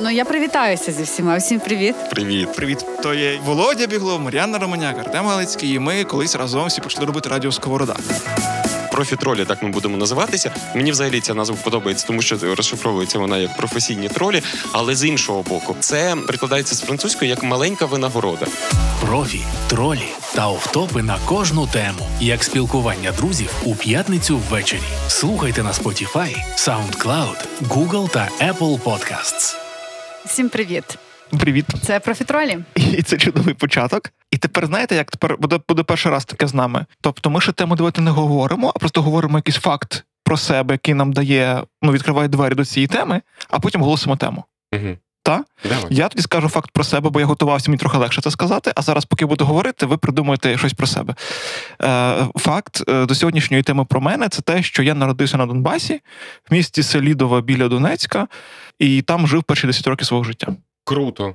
Ну я привітаюся зі всіма. Всім привіт. Привіт. Привіт. То є Володя Бігло, Мар'яна Романяк, Артем Галицький, і ми колись разом всі почали робити радіо Сковорода. Профі-тролі, так ми будемо називатися. Мені взагалі ця назва подобається, тому що розшифровується вона як професійні тролі, але з іншого боку, це прикладається з французької як маленька винагорода. Профі, тролі та офтопи на кожну тему, як спілкування друзів у п'ятницю ввечері. Слухайте на Spotify, SoundCloud, Google та Apple Podcasts. Всім привіт. Привіт. Це профітролі. І це чудовий початок. І тепер знаєте, як тепер буде буде перший раз таке з нами. Тобто, ми ще тему давати не говоримо, а просто говоримо якийсь факт про себе, який нам дає, ну відкриває двері до цієї теми, а потім голосимо тему. Угу. Та? Давай. Я тобі скажу факт про себе, бо я готувався, мені трохи легше це сказати. А зараз, поки буду говорити, ви придумаєте щось про себе. Е, Факт е, до сьогоднішньої теми про мене це те, що я народився на Донбасі, в місті Селідова біля Донецька, і там жив перші 10 років свого життя. Круто.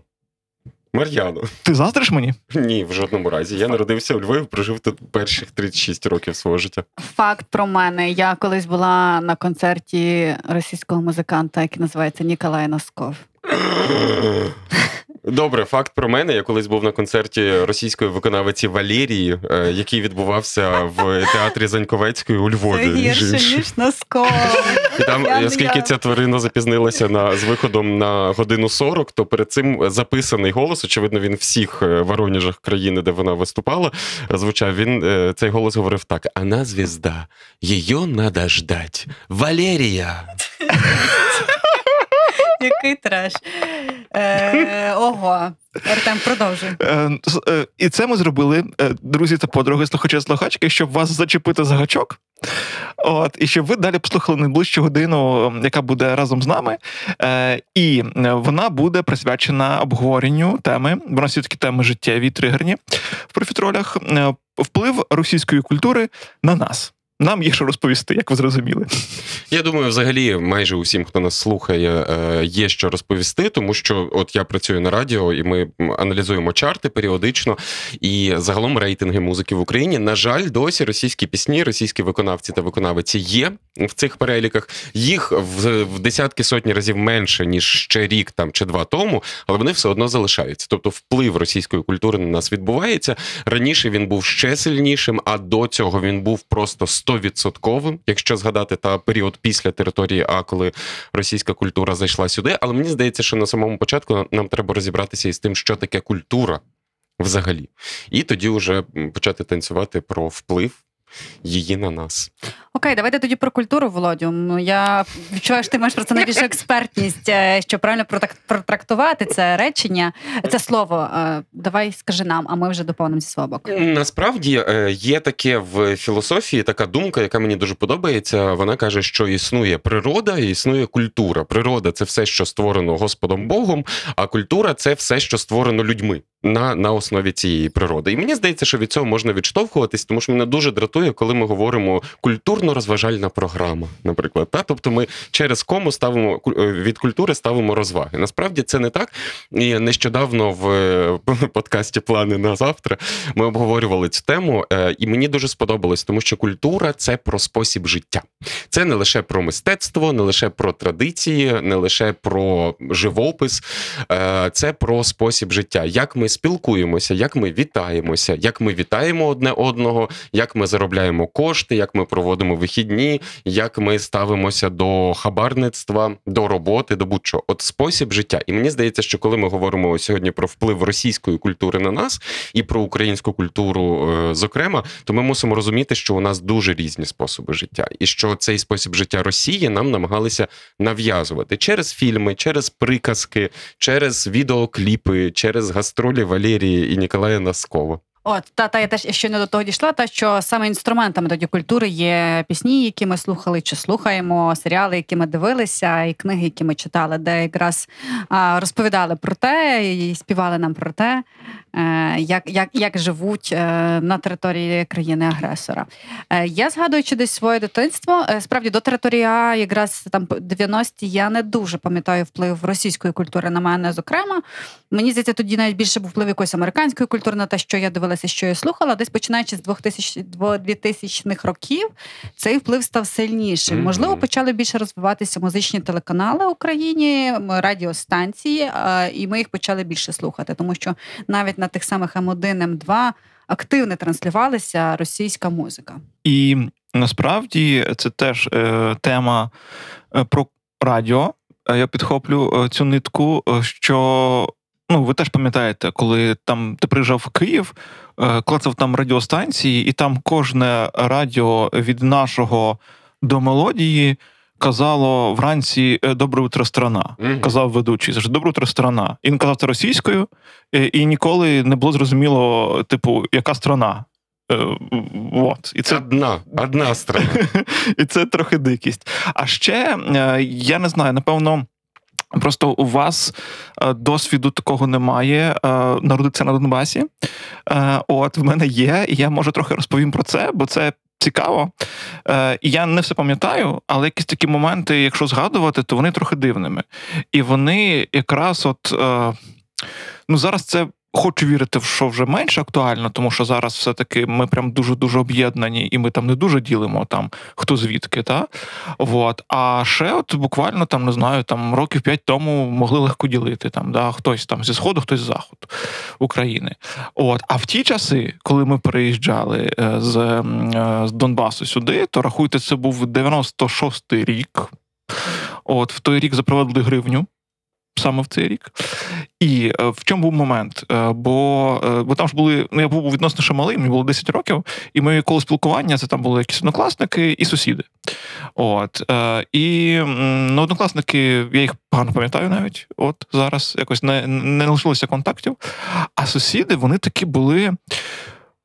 Мар'яно. Ти заздриш мені? Ні, в жодному разі. Я народився у Львові, прожив тут перших 36 років свого життя. Факт про мене. Я колись була на концерті російського музиканта, який називається Ніколай Носков. Добре, факт про мене. Я колись був на концерті російської виконавиці Валерії, е, який відбувався в театрі Заньковецької у Львові. Це гірше, ніж Носков. І там, Я- оскільки я- ця тварина запізнилася на з виходом на годину 40, то перед цим записаний голос. Очевидно, він всіх е, воронежах країни, де вона виступала, звучав. Він е, цей голос говорив так: Она звізда, її надо ждать. Валерія. Який треш. Е, ого. Артем, продовжуй. Е, е, І це ми зробили, друзі та подруги, слухачі слухачки, щоб вас зачепити за гачок. От, і щоб ви далі послухали найближчу годину, яка буде разом з нами. Е, і вона буде присвячена обговоренню теми. Вона такі теми життєві, тригерні в профітролях. Вплив російської культури на нас. Нам є що розповісти, як ви зрозуміли. Я думаю, взагалі, майже усім, хто нас слухає, е, є що розповісти, тому що от я працюю на радіо, і ми аналізуємо чарти періодично. І загалом рейтинги музики в Україні. На жаль, досі російські пісні, російські виконавці та виконавиці є в цих переліках. Їх в, десятки сотні разів менше ніж ще рік там чи два тому, але вони все одно залишаються. Тобто, вплив російської культури на нас відбувається. Раніше він був ще сильнішим, а до цього він був просто 100%, якщо згадати та період після території А, коли російська культура зайшла сюди. Але мені здається, що на самому початку нам треба розібратися із тим, що таке культура взагалі, і тоді вже почати танцювати про вплив її на нас. Окей, давайте тоді про культуру, Володю. Ну, Я відчуваю, що ти маєш про це найбільшу експертність, е, що правильно протрактувати це речення, це слово. Е, Давай скажи нам, а ми вже доповнимо зі свого боку. Насправді е, є таке в філософії така думка, яка мені дуже подобається. Вона каже, що існує природа і існує культура. Природа це все, що створено Господом Богом, а культура це все, що створено людьми на, на основі цієї природи. І мені здається, що від цього можна відштовхуватись, тому що мене дуже дратує, коли ми говоримо культурно-розважальна програма, наприклад. Та? Тобто ми через кому ставимо е, від культури ставимо розваги. Насправді це не так. І нещодавно в е, подкасті Плани на завтра ми обговорювали цю тему, е, і мені дуже сподобалось, тому що культура це про спосіб життя. Це не лише про мистецтво, не лише про традиції, не лише про живопис, це про спосіб життя. Як ми спілкуємося, як ми вітаємося, як ми вітаємо одне одного, як ми заробляємо кошти, як ми проводимо вихідні, як ми ставимося до хабарництва, до роботи, до будь-чого. От спосіб життя. І мені здається, що коли ми говоримо сьогодні про вплив російської культури на нас і про українську культуру, е, зокрема, то ми мусимо розуміти, що у нас дуже різні способи життя, і що цей спосіб життя Росії нам намагалися нав'язувати через фільми, через приказки, через відеокліпи, через гастролі Валерії і Ніколая Носкова. От та та я теж не до того дійшла. Та що саме інструментами тоді культури є пісні, які ми слухали чи слухаємо, серіали, які ми дивилися, і книги, які ми читали, де якраз а, розповідали про те і співали нам про те, е, як, як, як живуть е, на території країни-агресора. Е, я згадуючи десь своє дитинство, е, справді до території А, якраз там 90-ті, я не дуже пам'ятаю вплив російської культури на мене, зокрема. Мені здається, тоді навіть більше був вплив якоїсь американської культури на те, що я дивилася що я слухала, десь починаючи з 2000 2000-х років, цей вплив став сильнішим. Мгм. Можливо, почали більше розвиватися музичні телеканали в Україні, радіостанції, і ми їх почали більше слухати, тому що навіть на тих самих М1, М2 активно транслювалася російська музика. І насправді це теж е, тема е, про радіо. Е, Я підхоплю е, цю нитку, що ну, ви теж пам'ятаєте, коли там ти приїжджав в Київ, е, клацав там радіостанції, і там кожне радіо від нашого до мелодії казало вранці е, Добре утро, страна. Казав ведучий. Завжди Добре утро, страна. І він казав це російською, е, і ніколи не було зрозуміло, типу, яка страна. Е, От. І Це одна, одна страна. і це трохи дикість. А ще я не знаю, напевно. Просто у вас е, досвіду такого немає е, народитися на Донбасі. Е, От в мене є, і я може трохи розповім про це, бо це цікаво. Е, я не все пам'ятаю, але якісь такі моменти, якщо згадувати, то вони трохи дивними. І вони якраз от е, ну зараз це. Хочу вірити, що вже менше актуально, тому що зараз все-таки ми прям дуже дуже об'єднані, і ми там не дуже ділимо там хто звідки, та от. А ще, от буквально там не знаю, там років п'ять тому могли легко ділити там, да, хтось там зі сходу, хтось з заходу України. От, а в ті часи, коли ми переїжджали е, з, е, з Донбасу сюди, то рахуйте, це був 96-й рік. От в той рік запровадили гривню. Саме в цей рік. І е, в чому був момент? Е, бо, е, бо там ж були, ну я був відносно ще малий, мені було 10 років, і моє коло спілкування це там були якісь однокласники і сусіди. От. І ну, однокласники, я їх погано пам'ятаю навіть, от зараз якось не, не лишилося контактів. А сусіди, вони такі були.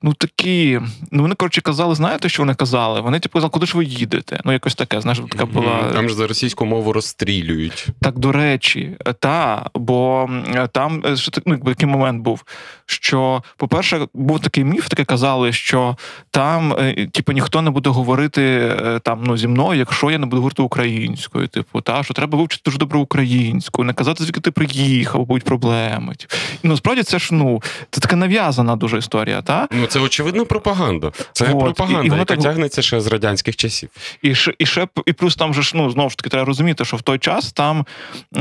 Ну, такі, ну вони коротше казали, знаєте, що вони казали? Вони типу казали, куди ж ви їдете? Ну, якось таке, знаєш, така була. Там ж за російську мову розстрілюють. Так, до речі, та, бо там е, що так, ну, який момент був, що, по-перше, був такий міф, таке казали, що там, е, типу, ніхто не буде говорити е, там ну, зі мною, якщо я не буду говорити українською. Типу, та, що треба вивчити дуже добре українську, не казати, звідки ти приїхав, будуть проблеми. І насправді це ж ну, це така нав'язана дуже історія, та? Ну це очевидно пропаганда. Це От, пропаганда, і воно яка так- тягнеться ще з радянських часів. І і ще і плюс там же ж ну знову ж таки треба розуміти, що в той час там е,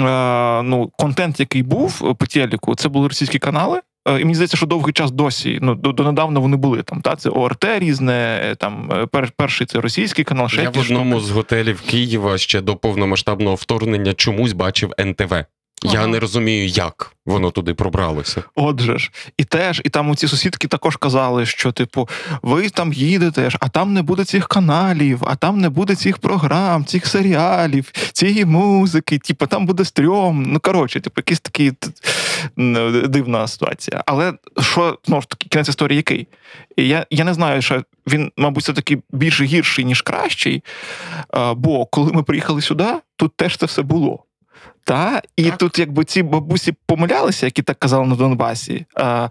ну контент, який був е, по телеку, це були російські канали. Е, І мені здається, що довгий час досі. Ну до, донедавна вони були там. Та це ОРТ різне. е, Там пер, перший це російський канал. Ще Я в одному штуки. з готелів Києва ще до повномасштабного вторгнення чомусь бачив НТВ. Я Ага. не розумію, як воно туди пробралося. Отже ж, і теж, і там ці сусідки також казали, що типу, ви там їдете, а там не буде цих каналів, а там не буде цих програм, цих серіалів, цієї музики, типу, там буде стрьом. Ну коротше, типу, якісь такі дивна ситуація. Але що знову ж таки, кінець історії який? Я, я не знаю, що він, мабуть, все таки більш гірший, ніж кращий. Бо коли ми приїхали сюди, тут теж це все було. Та? І Так. тут, якби ці бабусі помилялися, які так казали на Донбасі, а,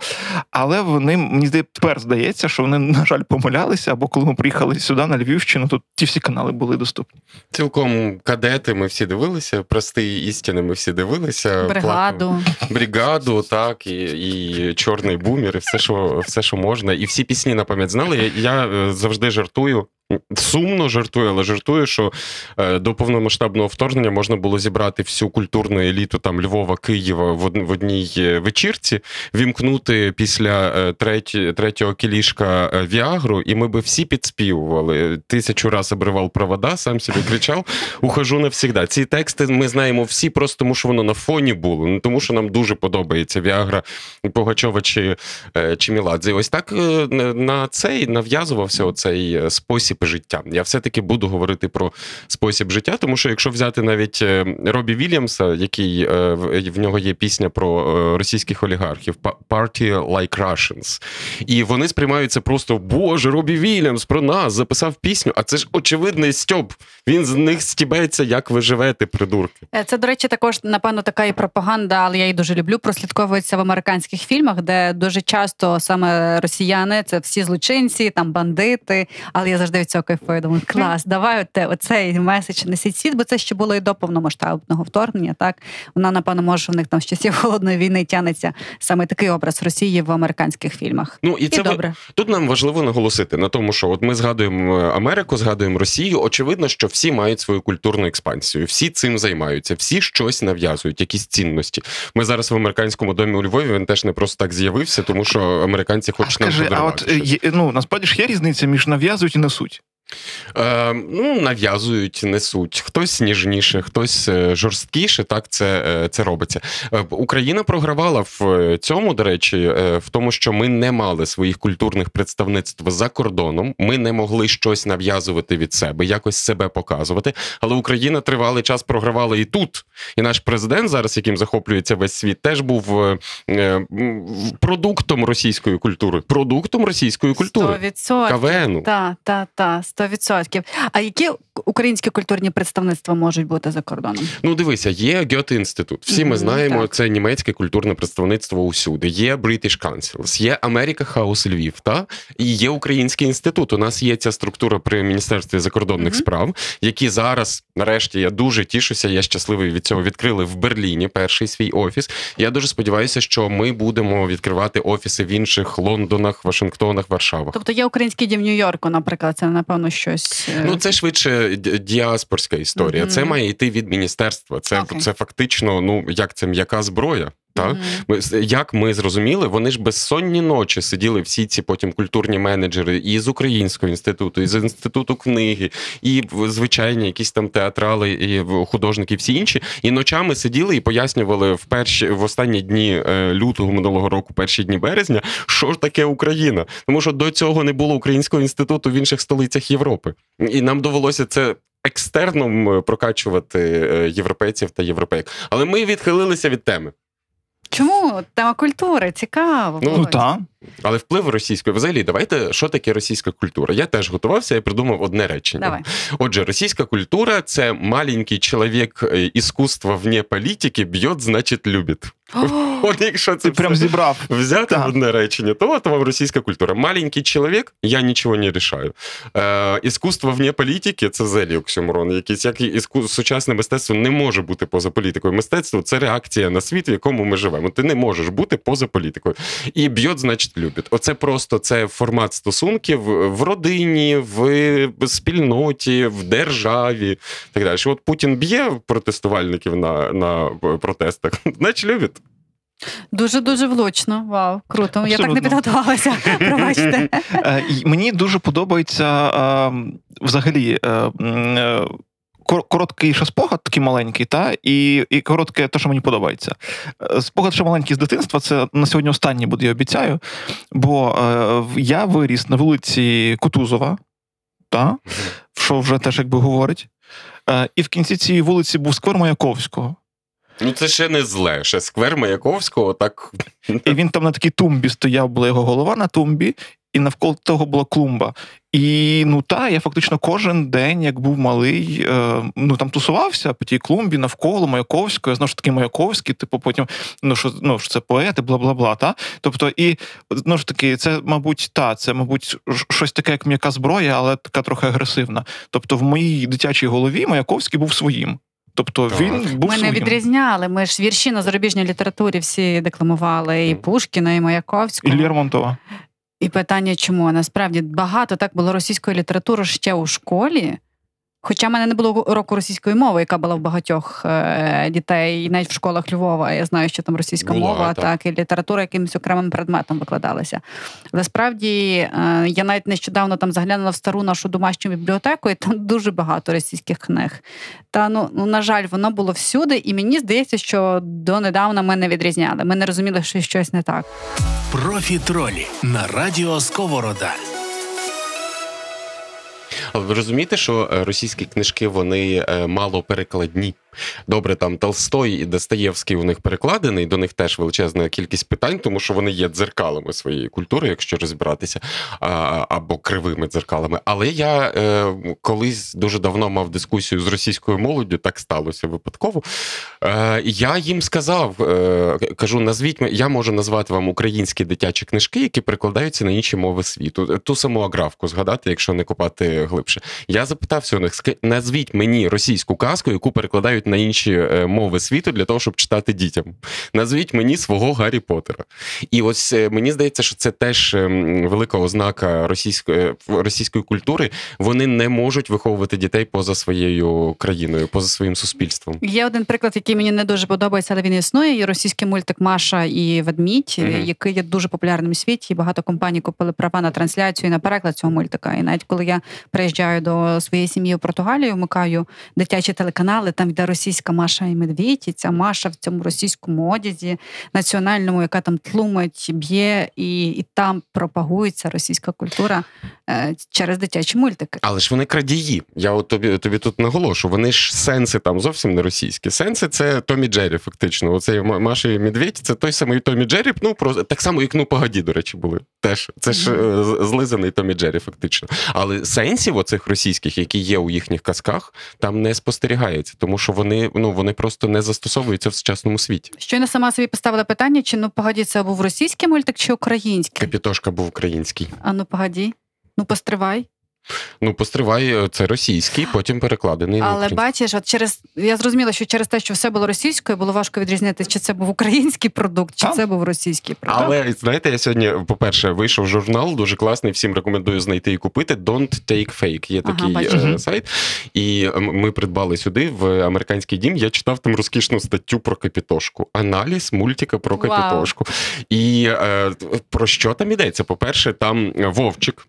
але вони, мені здається, тепер здається, що вони, на жаль, помилялися, або коли ми приїхали сюди, на Львівщину, тут ті всі канали були доступні. Цілком кадети ми всі дивилися, прості істини ми всі дивилися. Бригаду. бригаду, так, і, і чорний бумір, і все, що, все, що можна. І всі пісні на пам'ять знали. Я, я е, завжди жартую. Сумно жартую, але жартую, що е, до повномасштабного вторгнення можна було зібрати всю культурну еліту там Львова, Києва в, од- в одній е, вечірці, вімкнути після е, треті, третього кілішка Віагру, і ми би всі підспівували. Тисячу раз обривав провода, сам собі кричав: Ухожу навсігда. Ці тексти ми знаємо всі, просто тому що воно на фоні було. Ну тому що нам дуже подобається Віагра Погачова чи, чи Міладзе. Ось так на цей нав'язувався оцей е, спосіб життя. Я все-таки буду говорити про спосіб життя, тому що якщо взяти навіть е, Робі Вільямса, який е, в нього є пісня про е, російських олігархів, «Pa- Party Like Russians. І вони сприймають це просто Боже, Робі Вільямс про нас записав пісню. А це ж очевидний стьоп. Він з них стібається, як ви живете, придурки. Це, до речі, також, напевно, така і пропаганда, але я її дуже люблю. Прослідковується в американських фільмах, де дуже часто саме росіяни це всі злочинці, там бандити. Але я завжди цього кайфую. Думаю, клас, давай оте, оцей меседж несіть світ, бо це ще було і до повномасштабного вторгнення. Так вона, напевно, може, в них там з часів холодної війни тянеться саме такий образ Росії в американських фільмах. Ну і І це ви- добре. Тут нам важливо наголосити на тому, що от ми згадуємо е, Америку, згадуємо Росію. Очевидно, що всі мають свою культурну експансію, всі цим займаються, всі щось нав'язують, якісь цінності. Ми зараз в американському домі у Львові. Він теж не просто так з'явився, тому що американці А хочуть нам а от е, ну насправді ж є різниця між нав'язують і несуть. Е, ну, нав'язують, несуть. Хтось ніжніше, хтось е, жорсткіше. Так це, е, це робиться. Е, Україна програвала в цьому, до речі, в тому, що ми не мали своїх культурних представництв за кордоном. Ми не могли щось нав'язувати від себе, якось себе показувати. Але Україна тривалий час програвала і тут. І наш президент, зараз яким захоплюється весь світ, теж був е, е, продуктом російської культури. Продуктом російської культури. 100%. КВНу. Так, так, так, 100%. А які українські культурні представництва можуть бути за кордоном? Ну, дивися, є Гьоте інститут. Всі ми знаємо, так. це німецьке культурне представництво усюди. Є British Council, є America House Львів, та і є Український інститут. У нас є ця структура при міністерстві закордонних Мгм. справ, які зараз, нарешті, я дуже тішуся. Я щасливий від цього. Відкрили в Берліні перший свій офіс. Я дуже сподіваюся, що ми будемо відкривати офіси в інших Лондонах, Вашингтонах, Варшавах. Тобто є український дім Нью-Йорку, наприклад, це напевно щось. е, Ну, це швидше діаспорська історія. Мгм. Це має йти від міністерства. Це, okay. це фактично, ну як це м'яка зброя. Та? мгм. Ми, як ми зрозуміли, вони ж безсонні ночі сиділи всі ці потім культурні менеджери і з Українського інституту, і з інституту книги, і звичайні якісь там театрали, і художники, і всі інші. І ночами сиділи і пояснювали в перші в останні дні е, лютого минулого року, перші дні березня, що ж таке Україна. Тому що до цього не було українського інституту в інших столицях Європи. І нам довелося це. Екстерном е, прокачувати е, європейців та європейок. Але ми відхилилися від теми. Чому? Тема культури, цікаво. Ну, Ну так. Але вплив російської взагалі, давайте що таке російська культура? Я теж готувався і придумав одне речення. Давай. Отже, російська культура це маленький чоловік е, іскусства вне політики, б'є, значить, любить. От якщо це Ти прям зібрав. взяти в одне речення, то от вам російська культура. Маленький чоловік, я нічого не рішаю. Е, іскусство вне політики це зелі оксюморон. Якийсь як іску- сучасне мистецтво не може бути поза політикою. Мистецтво це реакція на світ, в якому ми живемо. Ти не можеш бути поза політикою. І б'єт, значить, любить. Оце просто це формат стосунків в родині, в спільноті, в державі. Так далі. От Путін б'є протестувальників на, на протестах, значить любить. Дуже дуже влучно. Вау, круто. Я так не підготувалася. Пробачте. Е, Мені дуже подобається е, взагалі. е, Короткий ще спогад, такий маленький, та і, і коротке, те, що мені подобається. Спогад ще маленький з дитинства. Це на сьогодні останній буде, я обіцяю. Бо е, я виріс на вулиці Кутузова, та, що вже теж якби говорить. Е, І в кінці цієї вулиці був сквер Маяковського. Ну, це ще не зле. Ще сквер Маяковського, так І він там на такій тумбі стояв, була його голова на тумбі, і навколо того була клумба. І ну та я фактично кожен день, як був малий, е, ну там тусувався по тій клумбі навколо Маяковського. Я знову ж таки Маяковський, типу, потім ну що ну що це поети, бла бла бла. Та тобто, і знову ж таки, це мабуть та це, мабуть, щось таке, як м'яка зброя, але така трохи агресивна. Тобто, в моїй дитячій голові Маяковський був своїм. Тобто Так. він був Ми не відрізняли. Ми ж вірші на зарубіжній літературі всі декламували і Пушкіна, і Маяковського. І Лермонтова. І питання, чому насправді багато так було російської літератури ще у школі. Хоча в мене не було року російської мови, яка була в багатьох е, дітей, і навіть в школах Львова. Я знаю, що там російська Була, мова, так. так. і література якимось окремим предметом викладалася. Але справді е, я навіть нещодавно там заглянула в стару нашу домашню бібліотеку, і там дуже багато російських книг. Та ну, ну на жаль, воно було всюди, і мені здається, що донедавна ми не відрізняли. Ми не розуміли, що щось не так. Профі-тролі на радіо Сковорода. Але ви розумієте, що е, російські книжки вони е, мало перекладні. Добре, там Толстой і Достоєвський у них перекладений, до них теж величезна кількість питань, тому що вони є дзеркалами своєї культури, якщо розібратися, або кривими дзеркалами. Але я е, колись дуже давно мав дискусію з російською молоддю, так сталося випадково. Е, я їм сказав, е, кажу, назвіть я можу назвати вам українські дитячі книжки, які перекладаються на інші мови світу. Ту саму аграфку згадати, якщо не копати глибше. Я запитався у них, назвіть мені російську казку, яку перекладають на інші е, мови світу для того, щоб читати дітям. Назвіть мені свого Гаррі Поттера. І ось е, мені здається, що це теж ем, велика ознака російської російської культури. Вони не можуть виховувати дітей поза своєю країною, поза своїм суспільством. Є один приклад, який мені не дуже подобається, але він існує. Є російський мультик Маша і Ведмідь, Мгм. який є дуже популярним у світі. Багато компаній купили права на трансляцію і на переклад цього мультика. І навіть коли я приїжджаю до своєї сім'ї в Португалію, вмикаю дитячі телеканали, там йде російська Маша і Медвідь, ця Маша в цьому російському одязі національному, яка там тлумить, б'є, і, і там пропагується російська культура через дитячі мультики. Але ж вони крадії. Я от тобі тобі тут наголошу. Вони ж сенси там зовсім не російські. Сенси це Томі Джері, фактично. Оцей Ма- Маша і Медведь, це той самий Томі Джері. Ну просто так само, як ну погоді, до речі, були. Теж це ж е, злизаний Томі Джері, фактично. Але сенсів оцих російських, які є у їхніх казках, там не спостерігається, тому що вони ну вони просто не застосовуються в сучасному світі. Щойно сама собі поставила питання, чи ну погоді, це був російський мультик чи український? Капітошка був український. А ну погоді. Ну постривай. Ну, постривай, е, це російський, потім перекладений. Але український. бачиш, от через я зрозуміла, що через те, що все було російською, було важко відрізнити, чи це був український продукт, чи А? це був російський продукт. Але знаєте, я сьогодні, по-перше, вийшов журнал, дуже класний. Всім рекомендую знайти і купити. Don't take fake. Є Ага, такий бачу. е, сайт. І ми придбали сюди в американський дім. Я читав там розкішну статтю про капітошку. Аналіз мультика про Вау. капітошку. І е, про що там йдеться? По-перше, там Вовчик.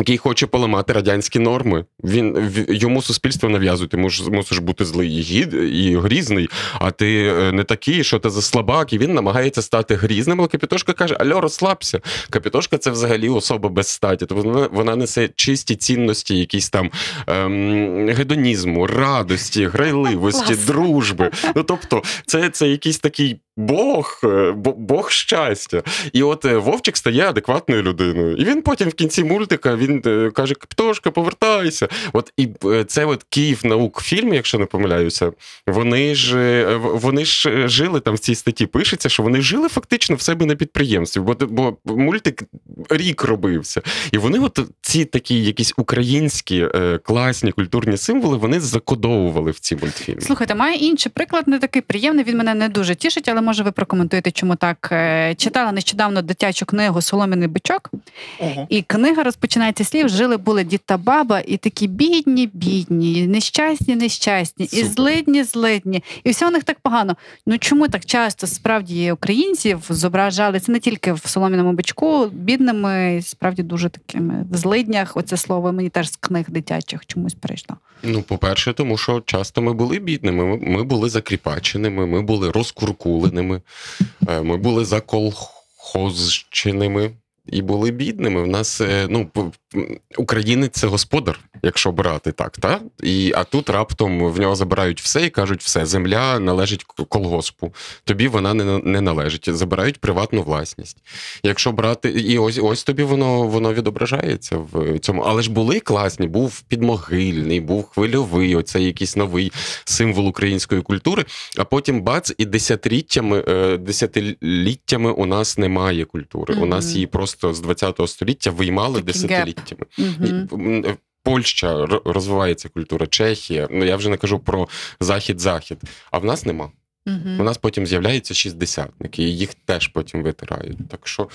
Який хоче поламати радянські норми. Він в- йому суспільство нав'язує. Ти мусиш, мусиш бути злий і гід і грізний, а ти е, не такий, що ти за слабак. І він намагається стати грізним. Але Капітошка каже: Альо, розслабся. Капітошка це взагалі особа без статі. Тобто вона, вона несе чисті цінності, якісь там ем, гедонізму, радості, грайливості, дружби. Ну тобто, це, це якийсь такий. Бог, е, Бог щастя. І от е, Вовчик стає адекватною людиною. І він потім в кінці мультика він е, каже: Птошка, повертайся. От і це от Київ наук фільм, якщо не помиляюся, вони ж вони ж жили там в цій статті. Пишеться, що вони жили фактично в себе на підприємстві, бо, бо мультик рік робився. І вони, от ці такі якісь українські класні культурні символи, вони закодовували в ці мультфільми. Слухайте, має інший приклад, не такий приємний. Він мене не дуже тішить, але може ви прокоментуєте, чому так. Е, Читала нещодавно дитячу книгу Соломіний бичок, і книга розпочинається слів: жили були дід та баба, і такі бідні, бідні, нещасні, нещасні, і злидні, злидні. І все у них так погано. Ну чому так часто справді українців зображали це не тільки в соломіному бичку, бідними, справді дуже такими в злиднях. Оце слово мені теж з книг дитячих чомусь перейшло. Ну, по-перше, тому що часто ми були бідними, ми, ми були закріпаченими, ми були розкуркуленими, е, ми були заколхозченими і були бідними. В нас е, ну, українець це господар, якщо брати так, та? І, а тут раптом в нього забирають все і кажуть, все, земля належить колгоспу, тобі вона не, не належить. Забирають приватну власність. Якщо брати, і ось ось тобі воно воно відображається в цьому. Але ж були класні, був підмогильний, був хвильовий, оцей якийсь новий символ української культури. А потім бац, і десятиліттями, е, десятиліттями у нас немає культури. У нас її просто з 20 століття виймали Такий десятиліттями. І, Угу. е, Польща розвивається культура, Чехія. Ну я вже не кажу про захід-захід. А в нас нема. У нас потім з'являються шістдесятники, і їх теж потім витирають. Так що,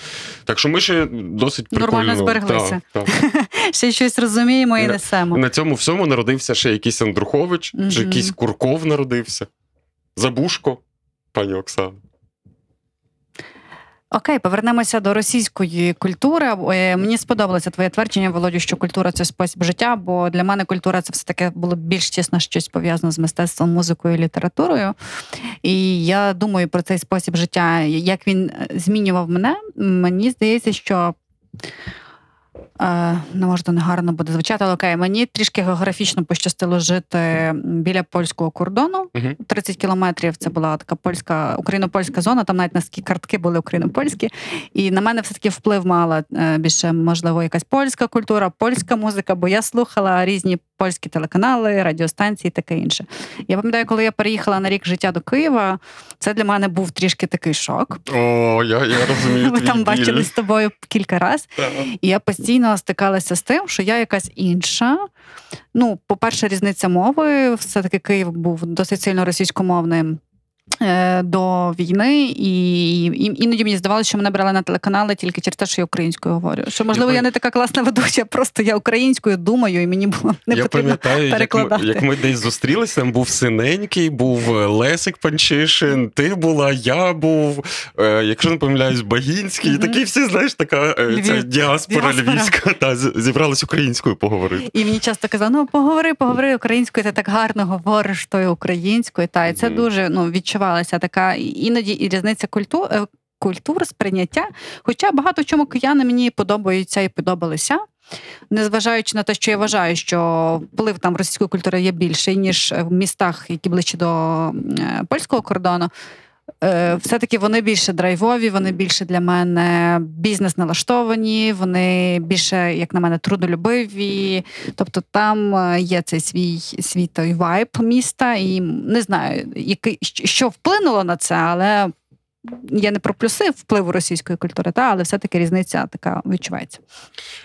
так що ми ще досить прикольно. Нормально збереглися. Так, так. Ще щось розуміємо і несемо. На цьому всьому народився ще якийсь Андрухович, чи якийсь Курков народився. Забушко, пані Оксана. Окей, повернемося до російської культури. Е, Мені сподобалося твоє твердження, Володю, що культура це спосіб життя, бо для мене культура це все таки було більш тісно щось пов'язане з мистецтвом, музикою, літературою. І я думаю про цей спосіб життя, як він е, змінював мене. Мені здається, що не можна негарно буде звучати, але окей, мені трішки географічно пощастило жити біля польського кордону. 30 кілометрів. Це була така польська україно-польська зона. Там навіть наскільки картки були україно-польські. І на мене все таки вплив мала е, більше, можливо, якась польська культура, польська музика, бо я слухала різні польські телеканали, радіостанції, таке інше. Я пам'ятаю, коли я переїхала на рік життя до Києва, це для мене був трішки такий шок. О, я, я розумію. Ми там біль. бачились з тобою кілька разів. І я постійно стикалася з тим, що я якась інша. Ну, по-перше, різниця мови. Все-таки Київ був досить сильно російськомовним. Е, До війни, і, і іноді мені здавалося, що мене брали на телеканали тільки через те, що я українською говорю. Що можливо, Я я не така класна ведуча, просто я українською думаю, і мені було не я потрібно. пам'ятаю, як ми, як ми десь зустрілися, там був синенький, був е, Лесик Панчишин, ти була, я був, е, якщо не помиляюсь, Багінський. Мгм. Такі всі, знаєш, така е, Львів. ця діаспора, Діаспора. львівська, та, зібралась українською поговорити. І мені часто казали, ну поговори, поговори українською, ти так гарно говориш тою українською. Та і це Мгм. дуже ну відчувалася така іноді і різниця культур, культур, сприйняття. Хоча багато чому кияни мені подобаються і подобалися. Незважаючи на те, що я вважаю, що вплив там російської культури є більший, ніж в містах, які ближче до е, польського кордону. Е, Все-таки вони більше драйвові, вони більше для мене бізнес налаштовані, вони більше, як на мене, трудолюбиві. Тобто там е, є цей свій свій той вайб міста, і не знаю, який що вплинуло на це, але я не про плюси впливу російської культури, та але все-таки різниця така відчувається.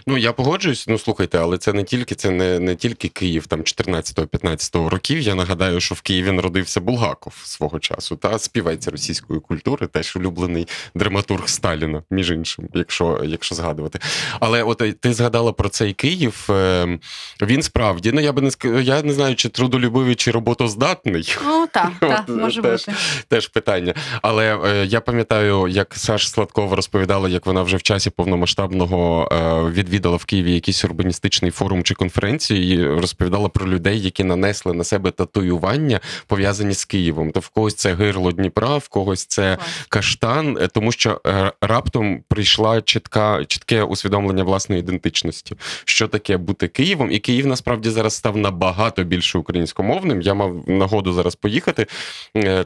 Ну я погоджуюсь. Ну слухайте, але це не тільки це не, не тільки Київ там 14-15 років. Я нагадаю, що в Києві народився Булгаков свого часу, та співець російської культури, теж улюблений драматург Сталіна, між іншим, якщо, якщо згадувати. Але от е, ти згадала про цей Київ. е, Він справді, ну я би не я не знаю, чи трудолюбивий, чи роботоздатний. Ну так, так, може теж. бути. Теж питання. Але е, я пам'ятаю, як Саш Сладкова розповідала, як вона вже в часі повномасштабного е, відвідала в Києві якийсь урбаністичний форум чи конференцію, і розповідала про людей, які нанесли на себе татуювання, пов'язані з Києвом. То в когось це гирло Дніпра, в когось це каштан, е, тому що е, раптом прийшла чітка, чітке усвідомлення власної ідентичності, що таке бути Києвом, і Київ насправді зараз став набагато більше українськомовним. Я мав нагоду зараз поїхати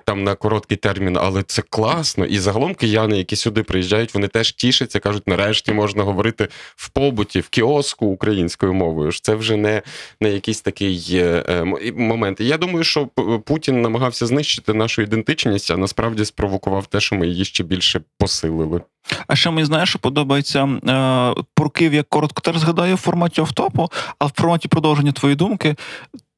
там на короткий термін, але це класно. І загалом кияни, які сюди приїжджають, вони теж тішаться, кажуть, нарешті можна говорити в побуті, в кіоску українською мовою. Це вже не, не якийсь такий е, е, момент. І я думаю, що Путін намагався знищити нашу ідентичність, а насправді спровокував те, що ми її ще більше посилили. А ще мені знаєш, що подобається е, про Київ, я коротко теж згадаю в форматі офтопу, а в форматі продовження твоєї думки.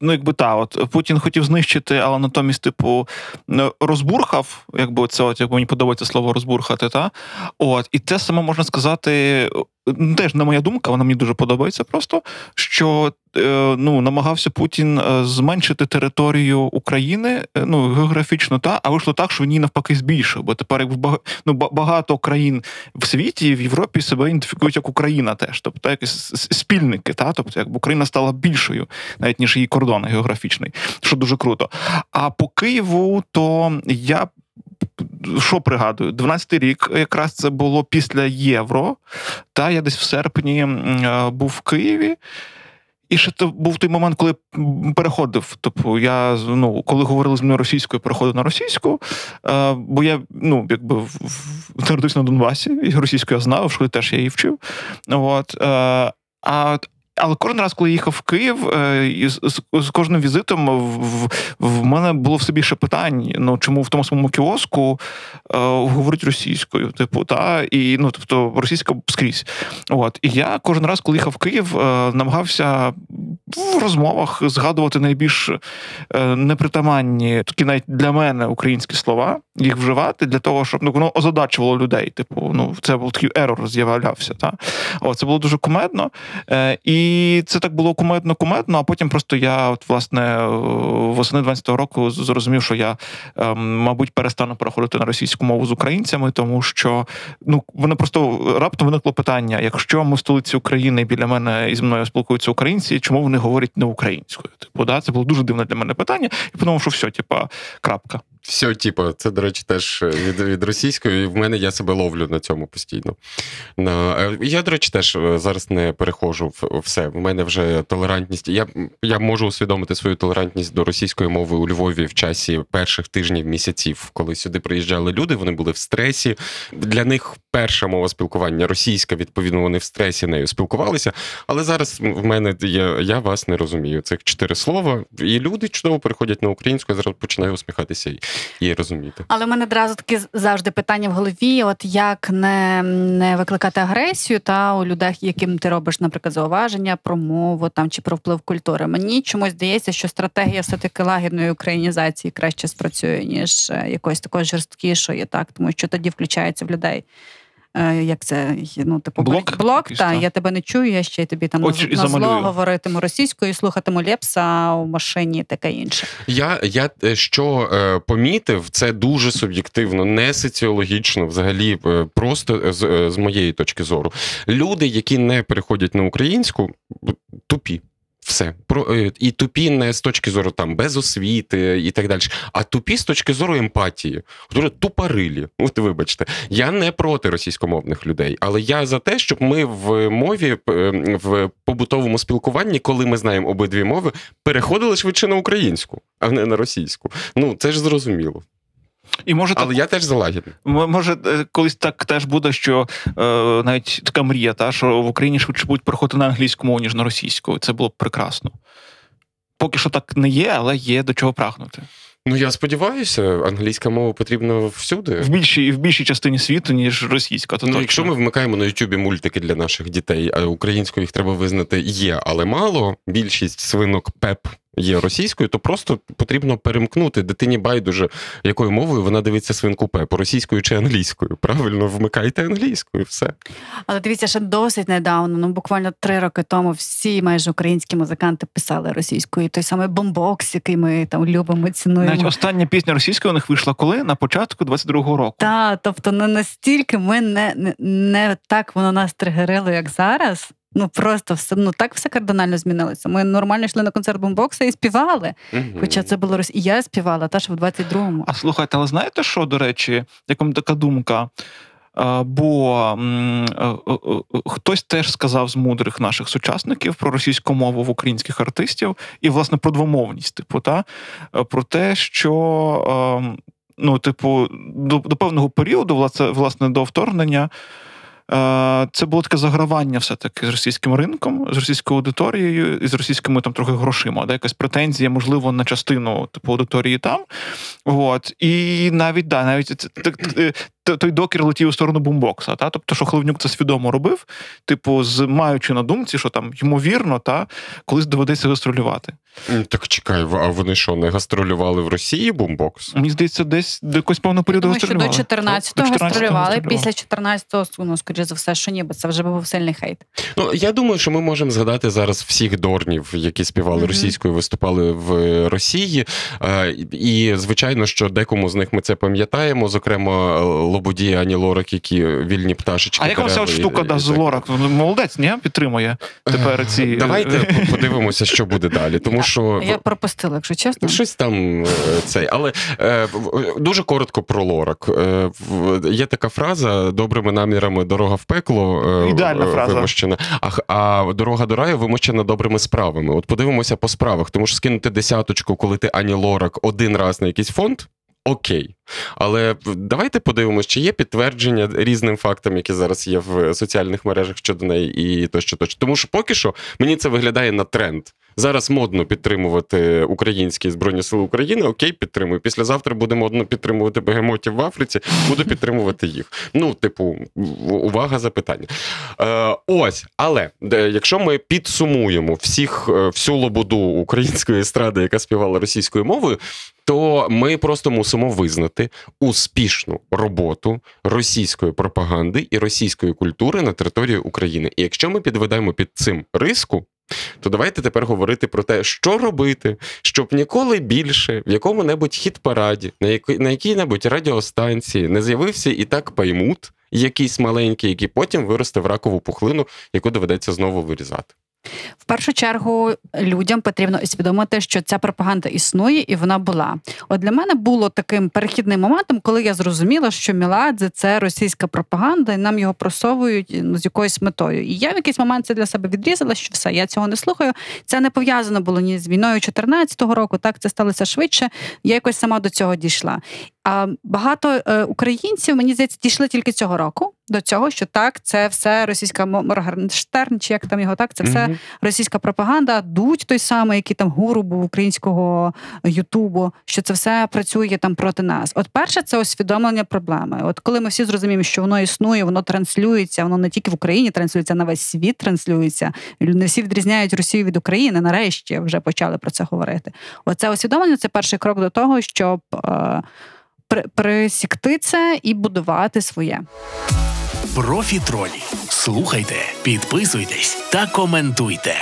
Ну, якби та, от Путін хотів знищити, але натомість, типу, е, розбурхав, якби це, от, як мені подобається слово розбурхати, та? От, і те саме можна сказати, ну, теж не моя думка, вона мені дуже подобається просто, що е, ну, намагався Путін е, зменшити територію України, е, ну, географічно, та, а вийшло так, що він її навпаки збільшив, бо тепер якби бага- ну, багато країн в світі, в Європі себе ідентифікують як Україна теж, тобто якісь спільники, та тобто якби Україна стала більшою, навіть ніж її кордон географічний, що дуже круто. А по Києву, то я. Що пригадую, 12-й рік якраз це було після євро. Та я десь в серпні е, був в Києві. І ще то був той момент, коли переходив. Тобто, я ну, коли говорили з мною російською, переходив на російську. Е, бо я ну, якби народився на Донбасі, і російську я знав, школі теж я її вчив. От, е, а, але кожен раз, коли їхав в Київ, е, з, кожним візитом в, в, мене було все більше питань. Ну чому в тому самому кіоску е, говорить російською, типу, та і ну тобто російська скрізь. От і я кожен раз, коли їхав в Київ, е, намагався в розмовах згадувати найбільш е, непритаманні, такі навіть для мене українські слова, їх вживати для того, щоб ну воно озадачувало людей. Типу, ну це був такий ерор з'являвся. Та О, це було дуже кумедно. Е, і це так було кумедно, кумедно. А потім просто я, от власне, е, восени 20-го року зрозумів, що я, е, мабуть, перестану переходити на російську мову з українцями, тому що ну вони просто раптом виникло питання: якщо ми в столиці України біля мене і зі мною спілкуються українці, чому вони говорять не українською? Типу, да, це було дуже дивне для мене питання, і подумав, що все, типа, крапка. Все, типу, це, до речі, теж від, від російської, і в мене я себе ловлю на цьому постійно. На, е, я, до речі, теж е, зараз не перехожу в все. В мене вже толерантність. Я, я можу усвідомити свою толерантність до російської мови у Львові в часі перших тижнів місяців, коли сюди приїжджали люди, вони були в стресі. Для них перша мова спілкування російська, відповідно, вони в стресі нею спілкувалися. Але зараз в мене є, я вас не розумію. Цих чотири слова, і люди чудово переходять на українську, я зараз починаю усміхатися і, розуміти. Але в мене одразу таке завжди питання в голові: от як не, не викликати агресію та у людей, яким ти робиш, наприклад, зауваження про мову там чи про вплив культури. Мені чомусь здається, що стратегія все-таки лагідної українізації краще спрацює, ніж якось якоїсь такої жорсткішої, так тому що тоді включається в людей. Е, Як це ну, типу Блок блок та я тебе не чую, я ще й тобі там Очі на, на зло говоритиму російською, слухатиму Лепса у машині, таке інше. Я, я е, що е, помітив, це дуже суб'єктивно, не соціологічно, взагалі, е, просто з, з моєї точки зору. Люди, які не переходять на українську, тупі. Все про е, і тупі не з точки зору там без освіти і так далі, а тупі з точки зору емпатії. Дуже тупорилі. От вибачте, я не проти російськомовних людей, але я за те, щоб ми в мові е, в побутовому спілкуванні, коли ми знаємо обидві мови, переходили швидше на українську, а не на російську. Ну це ж зрозуміло. І може так Але я теж залагідний. Може, е, колись так теж буде, що е, навіть така мрія, та, що в Україні швидше будуть переходити на англійську мову, ніж на російську. Це було б прекрасно. Поки що так не є, але є до чого прагнути. Ну я сподіваюся, англійська мова потрібна всюди. В більшій, в більшій частині світу, ніж російська. То Ну, точно. якщо ми вмикаємо на Ютубі мультики для наших дітей, а українською їх треба визнати є, але мало. Більшість свинок ПЕП є російською, то просто потрібно перемкнути дитині байдуже, якою мовою вона дивиться свинку Пеп, російською чи англійською. Правильно, вмикайте англійською, все. Але дивіться, ще досить недавно, ну буквально три роки тому, всі майже українські музиканти писали російською. І той самий бомбокс, який ми там любимо, цінуємо. Навіть остання пісня російською у них вийшла коли? На початку 22-го року. Та, тобто не настільки ми не, не, не так воно нас тригерило, як зараз. Ну просто все ну так все кардинально змінилося. Ми нормально йшли на концерт бомбокса і співали. Мгм. Хоча це було рос... і я співала, та ж в 22-му. А слухайте, але знаєте що, до речі, як вам така думка? А, Бо м, е, е, е, хтось теж сказав з мудрих наших сучасників про російську мову в українських артистів і, власне, про двомовність, типу, та про те, що ем, ну, типу, до, до певного періоду, власне, власне, до вторгнення. Е, Це було таке загравання все-таки з російським ринком, з російською аудиторією і з російськими там трохи грошима, да, якась претензія, можливо, на частину типу аудиторії там. От. І навіть да, навіть це- так- той докір летів у сторону бумбокса. Та? Тобто, що Хливнюк це свідомо робив, типу, з маючи на думці, що там ймовірно, та колись доведеться гастролювати. Так чекай, а вони що, не гастролювали в Росії бумбокс? Мені здається, десь до якогось певного періоду Тому що до 14-го 14-го гастролювали, гастролювали. після 14-го, ну, скоріше за все, що ні, бо це вже був сильний хейт. Ну, я думаю, що ми можемо згадати зараз всіх дорнів, які співали Мгм. російською, виступали в Росії. Е, І, звичайно, що декому з них ми це пам'ятаємо, зокрема, Лободі, Ані Лорак, які вільні пташечки. А яка вся дерева от і- штука і да, з. Лорак? Ну, Молодець, ні? Підтримує тепер ці. Е, Давайте подивимося, що буде далі. Тому що Я пропустила, якщо чесно. Ну, щось там е, цей, але е, дуже коротко про Лорак. Є така фраза: добрими намірами дорога в пекло Ідеальна фраза. вимощена, а, а дорога до раю вимощена добрими справами. От подивимося по справах, тому що скинути десяточку, коли ти Ані Лорак один раз на якийсь фонд. Окей, але давайте подивимось, чи є підтвердження різним фактам, які зараз є в соціальних мережах щодо неї, і тощо, тощо. Тому що поки що мені це виглядає на тренд. Зараз модно підтримувати українські збройні сили України. Окей, підтримую. Післязавтра буде модно підтримувати бегемотів в Африці. Буду підтримувати їх. Ну, типу, увага, запитання. Е, ось, але якщо ми підсумуємо всіх е, всю лободу української естради, яка співала російською мовою, то ми просто мусимо визнати успішну роботу російської пропаганди і російської культури на території України. І якщо ми підведемо під цим риску. То давайте тепер говорити про те, що робити, щоб ніколи більше в якому-небудь хіт-параді, на якій на якій-небудь радіостанції не з'явився і так паймут, якийсь маленький, який потім виросте в ракову пухлину, яку доведеться знову вирізати. В першу чергу людям потрібно усвідомити, що ця пропаганда існує і вона була. От для мене було таким перехідним моментом, коли я зрозуміла, що Міладзе це російська пропаганда, і нам його просовують ну, з якоюсь метою. І я в якийсь момент це для себе відрізала, що все, я цього не слухаю. Це не пов'язано було ні з війною 14-го року. Так це сталося швидше. Я якось сама до цього дійшла. Багато е, українців, мені здається, дійшли тільки цього року до цього, що так, це все російська Моргенштерн, чи як там його так, це все російська пропаганда. Дудь той самий, який там гуру був українського Ютубу, що це все працює там проти нас. От перше, це усвідомлення проблеми. От коли ми всі зрозуміємо, що воно існує, воно транслюється, воно не тільки в Україні транслюється, на весь світ транслюється. Не всі відрізняють Росію від України. Нарешті вже почали про це говорити. Оце усвідомлення це перший крок до того, щоб. Е- Присікти це і будувати своє. Профітролі. Слухайте, підписуйтесь та коментуйте.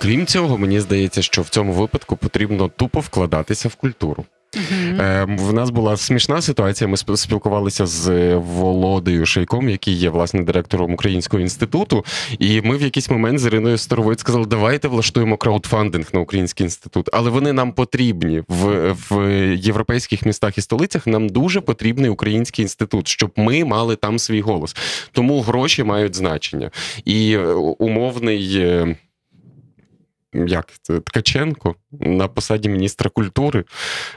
Крім цього, мені здається, що в цьому випадку потрібно тупо вкладатися в культуру. Е, в нас була смішна ситуація. Ми спілкувалися з е, Володею Шейком, який є власне директором Українського інституту. І ми в якийсь момент з Іриною Старовою сказали, давайте влаштуємо краудфандинг на Український інститут. Але вони нам потрібні в, в європейських містах і столицях. Нам дуже потрібний український інститут, щоб ми мали там свій голос. Тому гроші мають значення. І е, умовний. Як це Ткаченко на посаді міністра культури,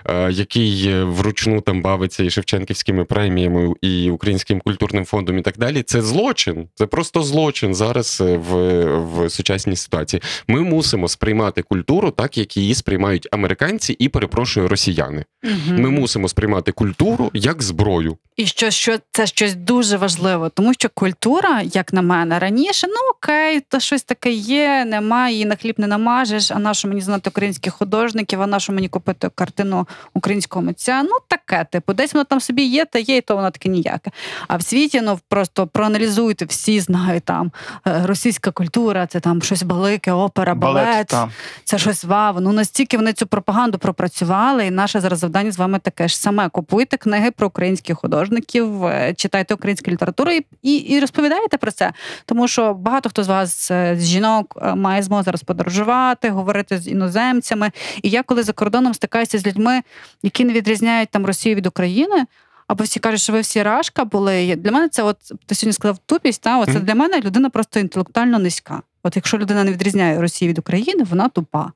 е, який е, вручну там бавиться і Шевченківськими преміями, і Українським культурним фондом, і так далі. Це злочин. Це просто злочин зараз е, в, в сучасній ситуації. Ми мусимо сприймати культуру так, як її сприймають американці, і перепрошую росіяни. Мгм. Ми мусимо сприймати культуру як зброю. І що, що це щось дуже важливо, тому що культура, як на мене, раніше, ну окей, то щось таке є, немає, її на хліб не намажеш, а на що мені знати українських художників, а на що мені купити картину українського митця? Ну таке, типу, десь воно там собі є, та є, і то воно таке ніяке. А в світі ну просто проаналізуйте, всі знають там е, російська культура, це там щось велике, опера, балет, та. це щось вау. Ну настільки вони цю пропаганду пропрацювали, і наше зараз завдання з вами таке ж саме. Купуйте книги про українських художників, е, читайте українську літературу і, і, і розповідаєте про це. Тому що багато хто з вас е, з жінок має змогу зараз подорожувати, говорити з іноземцями. І я коли за кордоном стикаюся з людьми, які не відрізняють там Росію від України. Або всі кажуть, що ви всі рашка були. Для мене це, от ти сьогодні сказав тупість. Та оце mm. для мене людина просто інтелектуально низька. От якщо людина не відрізняє Росію від України, вона тупа.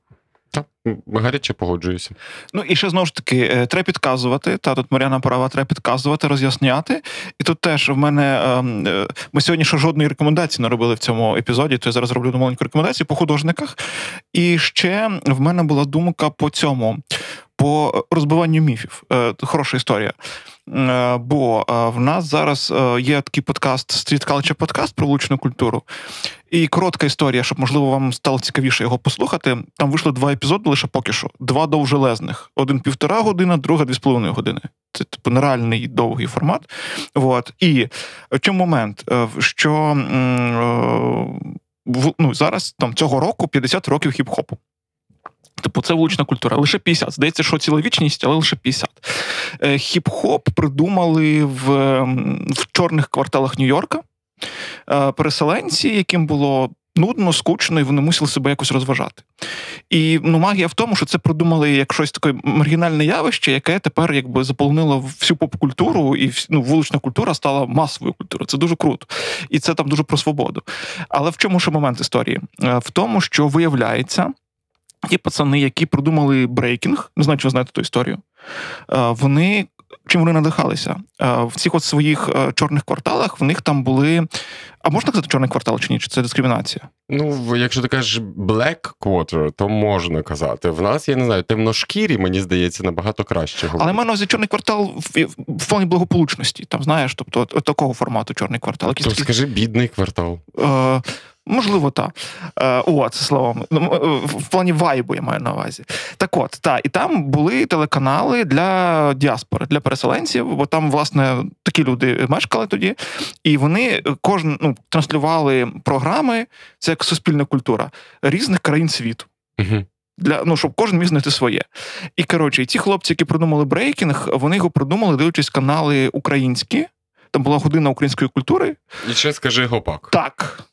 Так, гаряче погоджуюся. Ну і ще знову ж таки, е, треба підказувати. Та тут Мар'яна права, треба підказувати, роз'ясняти. І тут теж в мене ем, е, ми сьогодні ще жодної рекомендації не робили в цьому епізоді, то я зараз роблю маленьку рекомендацію по художниках. І ще в мене була думка по цьому. По розбиванню міфів. Е, Хороша історія. Е, Бо е, в нас зараз е, є такий подкаст Street Culture подкаст про вуличну культуру. І коротка історія, щоб можливо вам стало цікавіше його послухати. Там вийшло два епізоди лише поки що. Два довжелезних. Один півтора година, друга дві з половиною години. Це типу нереальний довгий формат. От. І в чому момент? Що ну, зараз там цього року 50 років хіп-хопу. Типу, це вулична культура. Лише 50. Здається, що ціла вічність, але лише 50. Е, Хіп-хоп придумали в, в чорних кварталах Нью-Йорка. Е, Переселенці, яким було нудно, скучно, і вони мусили себе якось розважати. І ну, магія в тому, що це придумали як щось таке маргінальне явище, яке тепер якби заполонило всю поп-культуру, і ну, вулична культура стала масовою культурою. Це дуже круто. І це там дуже про свободу. Але в чому ще момент історії? Е, В тому, що виявляється, Ті пацани, які придумали брейкінг, не знаю, чи ви знаєте ту історію. е, Вони чим вони надихалися? Е, В цих от своїх е, чорних кварталах в них там були. А можна казати чорний квартал чи ні? Чи це дискримінація? Ну, якщо ти кажеш black quarter, то можна казати. В нас, я не знаю, темношкірі, мені здається, набагато краще Але говорити. в мене на увазі чорний квартал в, в плані благополучності. Там знаєш, тобто от, от такого формату чорний квартал. Якісь То такі, скажи бідний квартал. е, можливо, так. Е, о, це словом. Ну, е, в плані вайбу я маю на увазі. Так от, та, і там були телеканали для діаспори, для переселенців, бо там, власне, такі люди мешкали тоді, і вони кожен ну, транслювали програми, це як суспільна культура різних країн світу. Угу. Для ну щоб кожен міг знайти своє. І коротше, і ті хлопці, які придумали брейкінг, вони його придумали, дивлячись канали українські. Там була година української культури. І ще скажи гопак. Так.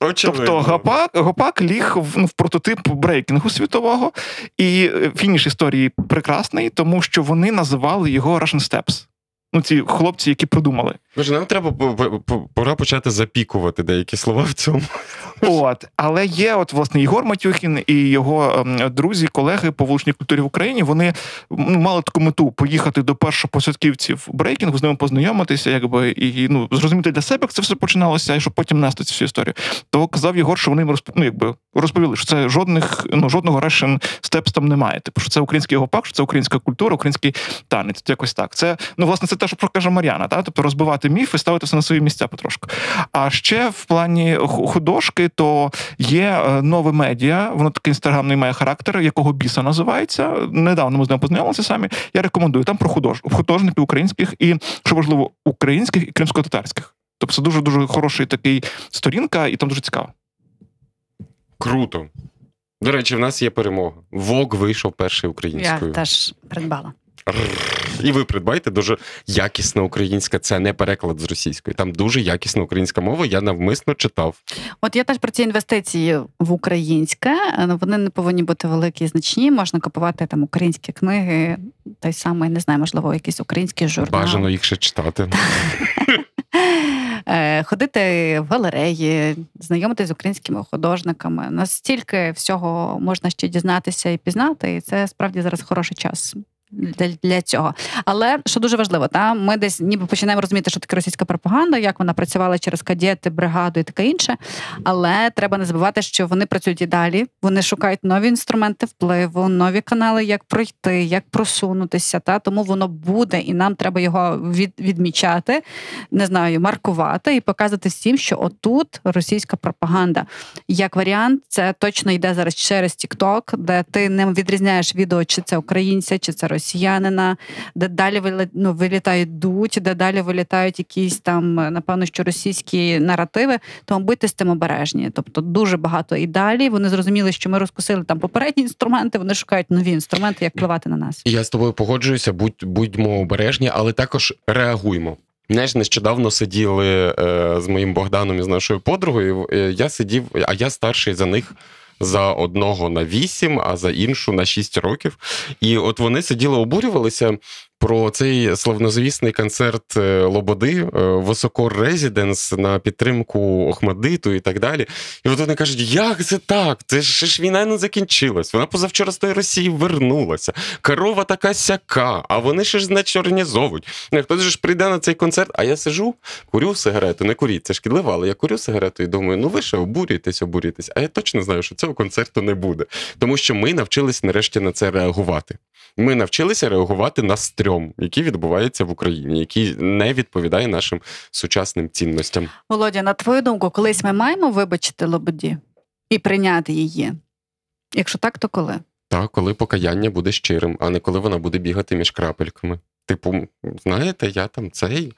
Очевидно. Тобто Гопак, Гопак ліг в, ну, в прототип брейкінгу світового, і фініш історії прекрасний, тому що вони називали його Russian Steps. Ну, ці хлопці, які придумали. Боже, нам треба по- по- по- пора почати запікувати деякі слова в цьому. От, але є, от власне Єгор Матюхін і його ем, друзі, колеги по вуличній культурі в Україні. Вони ну, мали таку мету поїхати до першопосадківців брейкінгу, з ними познайомитися, якби і ну зрозуміти для себе, як це все починалося, і щоб потім нести цю всю історію. То казав Єгор, що вони їм розп... ну, якби розповіли, що це жодних ну жодного Russian Steps там немає. Типу, що це український гопак, що це українська культура, український танець. Якось так. Це ну власне це те, що про каже Мар'яна, та тобто розбивати міф і ставити все на свої місця потрошку. А ще в плані художки, то є е, нове медіа, воно такий інстаграмний має характер, якого біса називається. Недавно ми з ним познайомилися самі. Я рекомендую там про худож... художників українських і, що важливо, українських і кримсько-татарських. Тобто це дуже дуже хороший такий сторінка, і там дуже цікаво. Круто. До речі, в нас є перемога. Вог вийшов перший Я теж придбала. І ви придбайте дуже якісна українська, це не переклад з російської. Там дуже якісна українська мова. Я навмисно читав. От я теж про ці інвестиції в українське. е, Вони не повинні бути великі і значні. Можна купувати там українські книги, той самий, не знаю, можливо, якийсь український журнал. Бажано їх ще читати. Е, Ходити в галереї, знайомитися з українськими художниками. Настільки всього можна ще дізнатися і пізнати, і це справді зараз хороший час. Для, цього, але що дуже важливо, та ми десь ніби починаємо розуміти, що таке російська пропаганда, як вона працювала через кадети, бригаду і таке інше. Але треба не забувати, що вони працюють і далі. Вони шукають нові інструменти впливу, нові канали, як пройти, як просунутися. Та тому воно буде, і нам треба його від, відмічати, не знаю, маркувати і показати всім, що отут російська пропаганда. Як варіант, це точно йде зараз через TikTok, де ти не відрізняєш відео, чи це українця, чи це росіянина, де далі ну, вилітають дуть, де далі вилітають якісь там, напевно, що російські наративи. Тому будьте з тим обережні. Тобто дуже багато і далі. Вони зрозуміли, що ми розкусили там попередні інструменти. Вони шукають нові інструменти, як впливати на нас. Я з тобою погоджуюся, будь, будьмо обережні, але також реагуймо. Знаєш, нещодавно сиділи е, з моїм Богданом і з нашою подругою. е, Я сидів, а я старший за них. За одного на вісім, а за іншу на шість років. І от вони сиділи, обурювалися про цей славнозвісний концерт е, Лободи е, Високор Резіденс на підтримку Охмадиту і так далі. І от вони кажуть, як це так? Це ж війна не закінчилась. Вона позавчора з тої Росії вернулася. Корова така сяка, а вони ще ж значить організовують. Ну, Хтось ж прийде на цей концерт, а я сижу, курю сигарету, не куріть, це шкідливо, але я курю сигарету і думаю, ну ви ще обурюєтесь, обурюєтесь. А я точно знаю, що цього концерту не буде. Тому що ми навчились нарешті на це реагувати. Ми навчилися реагувати на стрьом, який відбувається в Україні, який не відповідає нашим сучасним цінностям. Володя, на твою думку, колись ми маємо вибачити Лободі і прийняти її? Якщо так, то коли? Так, коли покаяння буде щирим, а не коли вона буде бігати між крапельками. Типу, знаєте, я там цей,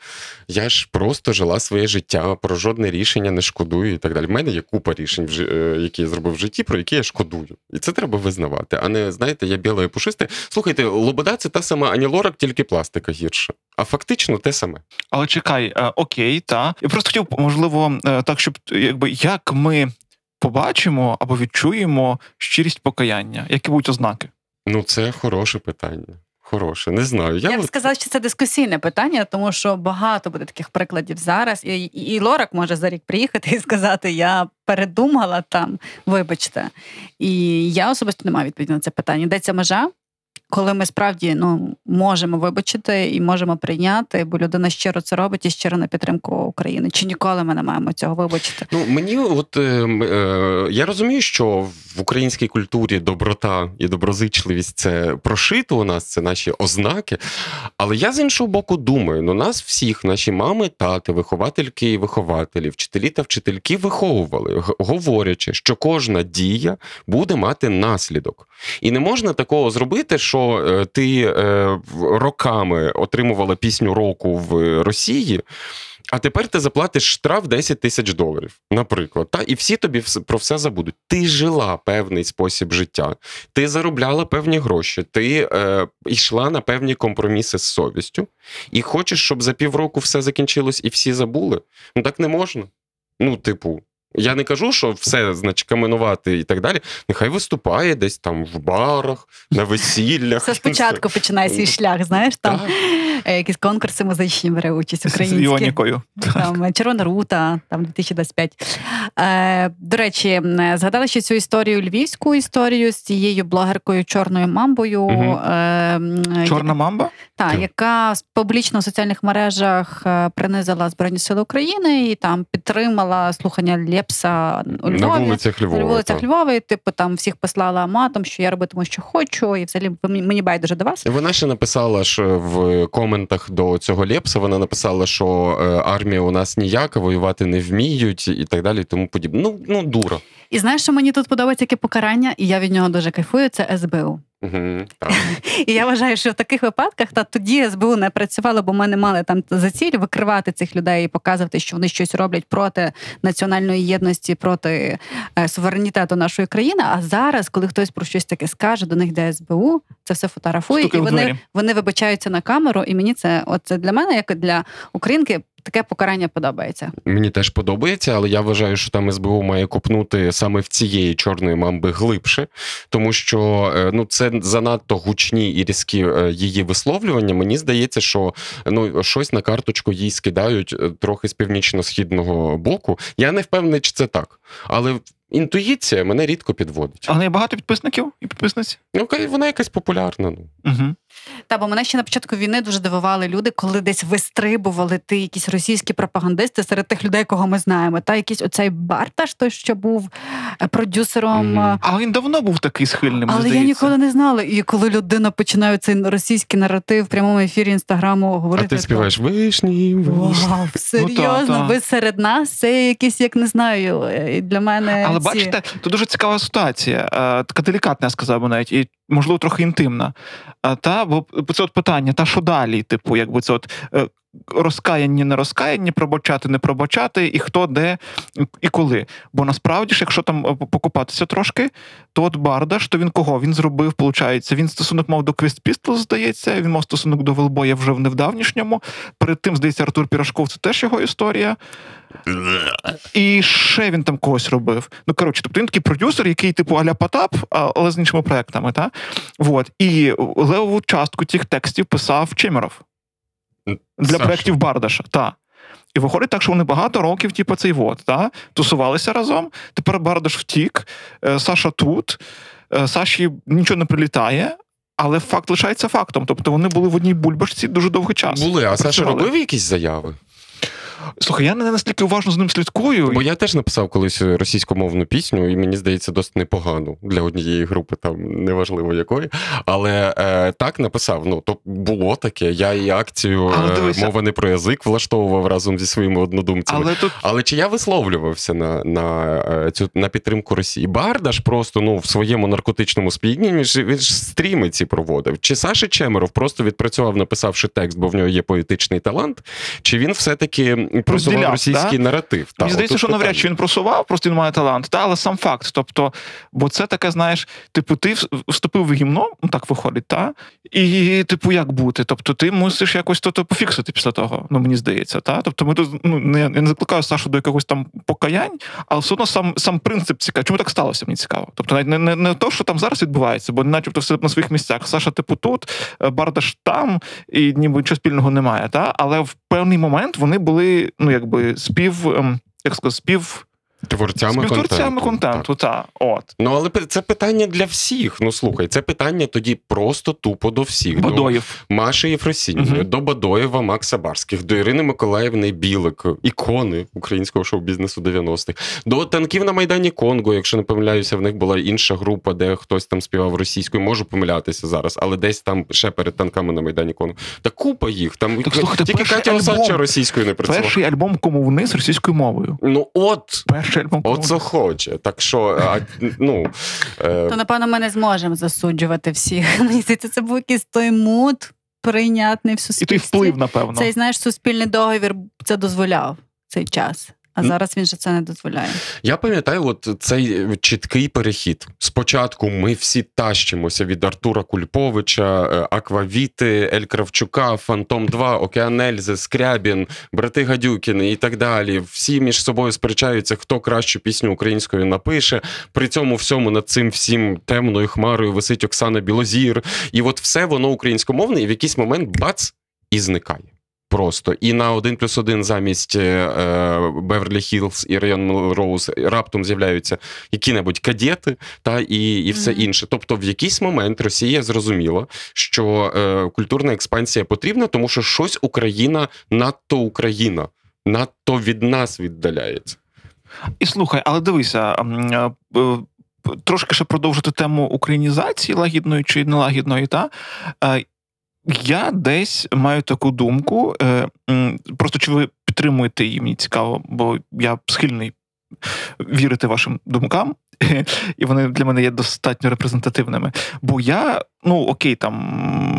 я ж просто жила своє життя, про жодне рішення не шкодую і так далі. В мене є купа рішень, е, які я зробив в житті, про які я шкодую. І це треба визнавати. А не знаєте, я біле і пушисте. Слухайте, Лобода це та сама Ані Лорак, тільки пластика гірша. А фактично те саме. Але чекай, е, окей, та я просто хотів, можливо, е, так, щоб якби як ми побачимо або відчуємо щирість покаяння, які будуть ознаки? Ну, це хороше питання. Хороше, не знаю. Я, Я б от- сказала, що це дискусійне питання, тому що багато буде таких прикладів зараз. І, і, і Лорак може за рік приїхати і сказати: Я передумала там, вибачте. І я особисто не маю відповіді на це питання. Де ця межа? Коли ми справді ну можемо вибачити і можемо прийняти, бо людина щиро це робить і щиро на підтримку України. Чи ніколи ми не маємо цього вибачити? Ну мені, от е, е, я розумію, що в українській культурі доброта і доброзичливість це прошито у нас, це наші ознаки. Але я з іншого боку думаю: ну нас всіх, наші мами, тати, виховательки і вихователі, вчителі та вчительки виховували, говорячи, що кожна дія буде мати наслідок. І не можна такого зробити, що е, ти е, роками отримувала пісню року в Росії. А тепер ти заплатиш штраф 10 тисяч доларів, наприклад. Та і всі тобі про все забудуть. Ти жила певний спосіб життя, ти заробляла певні гроші, ти е, йшла на певні компроміси з совістю, і хочеш, щоб за півроку все закінчилось і всі забули. Ну так не можна. Ну, типу, Я не кажу, що все значить каменувати і так далі. Нехай виступає десь там в барах, на весіллях. Все спочатку починає свій шлях, знаєш, там Так. е, якісь конкурси музичні бере участь З українські. Іонікою. Там е, Червона рута, там 2025. Е, до речі, згадали ще цю історію львівську історію з цією блогеркою Чорною мамбою. Е, Чорна мамба? Так. яка публічно в соціальних мережах принизила Збройні Сили України і там підтримала слухання Лепса у На вулицях Львова. На вулицях. Львова, і, типу, там всіх послала матом, що я робитиму, що хочу, і взагалі мені байдуже до вас. Вона ще написала ж в коментах до цього Лепса, вона написала, що е, армія у нас ніяка, воювати не вміють і так далі, і тому подібне. Ну, ну дура. І знаєш, що мені тут подобається яке покарання, і я від нього дуже кайфую. Це СБУ. Угу, так. І я вважаю, що в таких випадках та тоді СБУ не працювало, бо ми не мали там за ціль викривати цих людей і показувати, що вони щось роблять проти національної єдності, проти е, суверенітету нашої країни. А зараз, коли хтось про щось таке скаже, до них йде СБУ, це все фотографує, Стукає і вони, вони вибачаються на камеру. І мені це, от це для мене, як для українки, таке покарання подобається. Мені теж подобається, але я вважаю, що там СБУ має копнути саме в цієї чорної мамби глибше, тому що е, ну це занадто гучні і різкі е, її висловлювання. Мені здається, що ну щось на карточку їй скидають е, трохи з північно-східного боку. Я не впевнений, чи це так, але інтуїція мене рідко підводить. Але є багато підписників і підписниць. Ну вона якась популярна. Ну Угу. Та бо мене ще на початку війни дуже дивували люди, коли десь вистрибували ти якісь російські пропагандисти серед тих людей, кого ми знаємо. Та якийсь оцей Барташ, той, що був е, продюсером. Мгм. е, А він давно був такий схильний, Але здається. я ніколи не знала. І коли людина починає цей російський наратив в прямому ефірі інстаграму говорити, а ти то- співаєш вишні, вишні. Вау, серйозно, та. ви серед нас це якісь, як не знаю, для мене. Але ці... бачите, тут дуже цікава ситуація, е, така делікатна, я сказав би навіть, і можливо трохи інтимна. Е, Бо це от питання, та що далі? Типу, якби це от е, розкаяння, не розкаяння, пробачати, не пробачати, і хто де і коли. Бо насправді ж, якщо там е, покопатися трошки, то от Бардаш, то він кого? Він зробив, виходить, він стосунок мав до Квіст Пістол, здається, він мав стосунок до Велбоя вже в невдавнішньому. Перед тим, здається, Артур Пірашков це теж його історія. І ще він там когось робив. Ну коротше, тобто він такий продюсер, який, типу, аля Потап, але з іншими проектами. Та? Вот. І левову частку тих текстів писав Чемеров для Саша. проєктів Бардаша. Та. І виходить так, що вони багато років, типу, цей вот, та? тусувалися разом. Тепер Бардаш втік, е, Саша тут, е, Саші нічого не прилітає. Але факт лишається фактом. Тобто вони були в одній бульбашці дуже довгий час. Були, а Саша робив якісь заяви? Слухай, я не настільки уважно з ним слідкую. Бо я теж написав колись російськомовну пісню, і мені здається, досить непогану для однієї групи, там неважливо якої. Але е, так написав. Ну то було таке. Я і акцію е, мова не про язик влаштовував разом зі своїми однодумцями. Але тут Але чи я висловлювався на, на, е, цю на підтримку Росії? Бардаш просто ну в своєму наркотичному він він ж стріми ці проводив. Чи Саша Чемеров просто відпрацював, написавши текст, бо в нього є поетичний талант? Чи він все-таки просував російський да? наратив? Мені здається, що навряд чи він просував, просто він має талант, та, але сам факт. Тобто, бо це таке, знаєш, типу, ти вступив в гімно, ну так виходить, та? І, типу, як бути? Тобто, ти мусиш якось то, то пофіксити після того, ну мені здається. Та? Тобто, ми тут ну, не, я не закликаю Сашу до якогось там покаянь, але все одно сам, сам принцип цікавий. Чому так сталося, мені цікаво. Тобто, навіть не, не, не то, що там зараз відбувається, бо начебто все на своїх місцях. Саша, типу, тут, е, Бардаш там, і ніби нічого спільного немає. Та? Але в певний момент вони були, ну, якби спів. ем, Як сказати, спів Творцями контенту. контенту, та от Ну, але це питання для всіх. Ну слухай, це питання тоді просто тупо до всіх. До Бадоїв. Маші Єфросіньої, Мгм. до Бадоєва, Макса Барських, до Ірини Миколаївни Білик, ікони українського шоу-бізнесу 90-х, до танків на Майдані Конго, якщо не помиляюся, в них була інша група, де хтось там співав російською. Можу помилятися зараз, але десь там ще перед танками на Майдані Конго. Та купа їх. Там Так, слухайте, тільки Катя Осадча російською не працювала. Перший альбом комуни з російською мовою. Ну от. Перший альбом Оце хоче. Так що, а, ну, е, То напевно ми не зможемо засуджувати всіх. Мені здається, це був якийсь той мут прийнятний в І той вплив, напевно. Цей знаєш, суспільний договір це дозволяв цей час. А зараз він же це не дозволяє. Я пам'ятаю, от цей чіткий перехід. Спочатку ми всі тащимося від Артура Кульповича, е, Аквавіти, Ель Кравчука, Фантом 2, Океан Ельзи, Скрябін, брати Гадюкіни і так далі. Всі між собою сперечаються, хто кращу пісню українською напише. При цьому всьому над цим всім темною хмарою висить Оксана Білозір. І от все воно українськомовне, і в якийсь момент бац і зникає. Просто і на один плюс один замість е, Беверлі Хіллз і Район Мелроуз раптом з'являються які-небудь кадети та і, і все Мгм. інше. Тобто, в якийсь момент Росія зрозуміла, що е, культурна експансія потрібна, тому що щось Україна надто Україна, надто від нас віддаляється. І слухай, але дивися, е, е, трошки ще продовжити тему українізації лагідної чи нелагідної, та е, я десь маю таку думку. е, Просто чи ви підтримуєте її, мені цікаво, бо я схильний вірити вашим думкам, і вони для мене є достатньо репрезентативними. Бо я, ну окей, там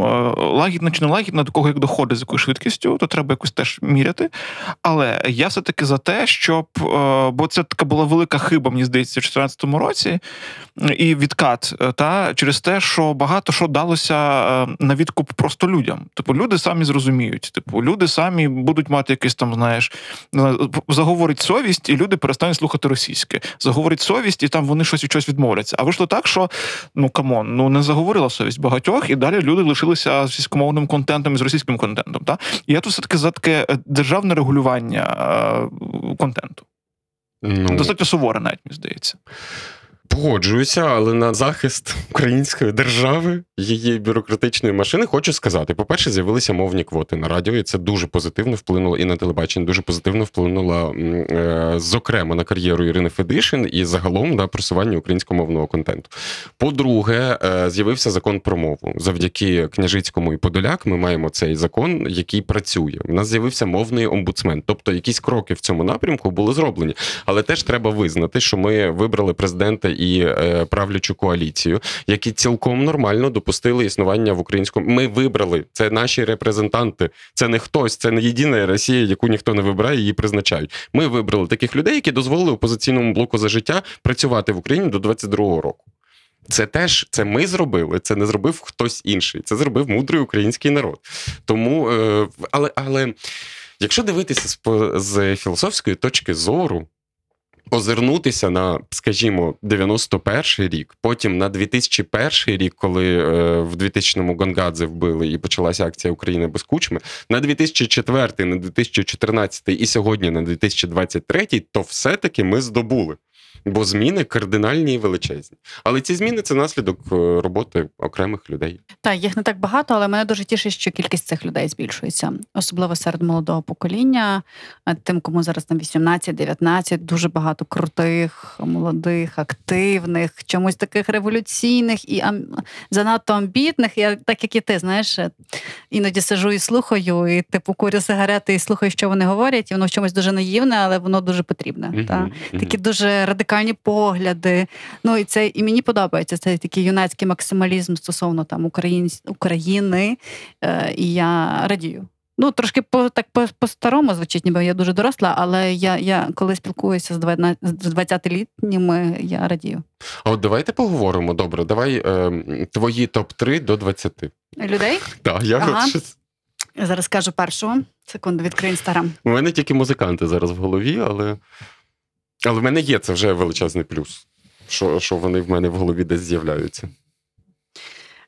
е, лагідно чи не лагідно, до кого як доходить з якою швидкістю, то треба якось теж міряти. Але я все-таки за те, щоб е, бо це така була велика хиба, мені здається, в 2014 році, і відкат е, та через те, що багато що далося на відкуп просто людям. Типу, люди самі зрозуміють. Типу, люди самі будуть мати якийсь там, знаєш, заговорить совість, і люди перестануть слухати російське. Заговорить совість, і там вони щось від щось відмовляться. А вийшло так, що ну come on, ну не заговорила совість багатьох, і далі люди лишилися з російськомовним контентом і з російським контентом. Та? І я тут все таки за таке е, державне регулювання е, контенту. Ну, Достатньо суворе, навіть мені здається. Погоджуюся, але на захист української держави, її бюрократичної машини, хочу сказати: по-перше, з'явилися мовні квоти на радіо, і це дуже позитивно вплинуло і на телебачення, дуже позитивно вплинуло, е, зокрема, на кар'єру Ірини Федишин і загалом на просування українськомовного контенту. По-друге, е, з'явився закон про мову. Завдяки княжицькому і Подоляк ми маємо цей закон, який працює. У нас з'явився мовний омбудсмен. Тобто, якісь кроки в цьому напрямку були зроблені. Але теж треба визнати, що ми вибрали президента і е, правлячу коаліцію, які цілком нормально допустили існування в українському. Ми вибрали це наші репрезентанти. Це не хтось, це не єдина Росія, яку ніхто не вибирає, її призначають. Ми вибрали таких людей, які дозволили опозиційному блоку за життя працювати в Україні до 22-го року. Це теж це ми зробили, це не зробив хтось інший. Це зробив мудрий український народ. Тому, е, але, але якщо дивитися з, з філософської точки зору, озирнутися на, скажімо, 91 рік, потім на 2001 рік, коли е, в 2000-му Гонгадзе вбили і почалася акція України без кучми, на 2004, на 2014 і сьогодні на 2023, то все-таки ми здобули. Бо зміни кардинальні і величезні. Але ці зміни це наслідок е, роботи окремих людей. Так, їх не так багато, але мене дуже тішить, що кількість цих людей збільшується, особливо серед молодого покоління. Е, Тим, кому зараз там 18-19, дуже багато крутих, молодих, активних, чомусь таких революційних і ам... занадто амбітних. Я так як і ти, знаєш, е, іноді сиджу і слухаю, і типу курю сигарети і слухаю, що вони говорять, і воно в чомусь дуже наївне, але воно дуже потрібне. Мгм, Та? Такі дуже радикальні погляди. Ну і це і мені подобається цей такий юнацький максималізм стосовно там Україн, України. Е, і я радію. Ну, трошки по так по, по-старому звучить, ніби я дуже доросла, але я, я коли спілкуюся з 20-літніми, я радію. А от давайте поговоримо. Добре, давай е, твої топ-3 до 20. Людей Так, я Ага. я зараз скажу першого. Секунду, відкрию інстаграм. У мене тільки музиканти зараз в голові, але. Але в мене є це вже величезний плюс. Що, що вони в мене в голові десь з'являються.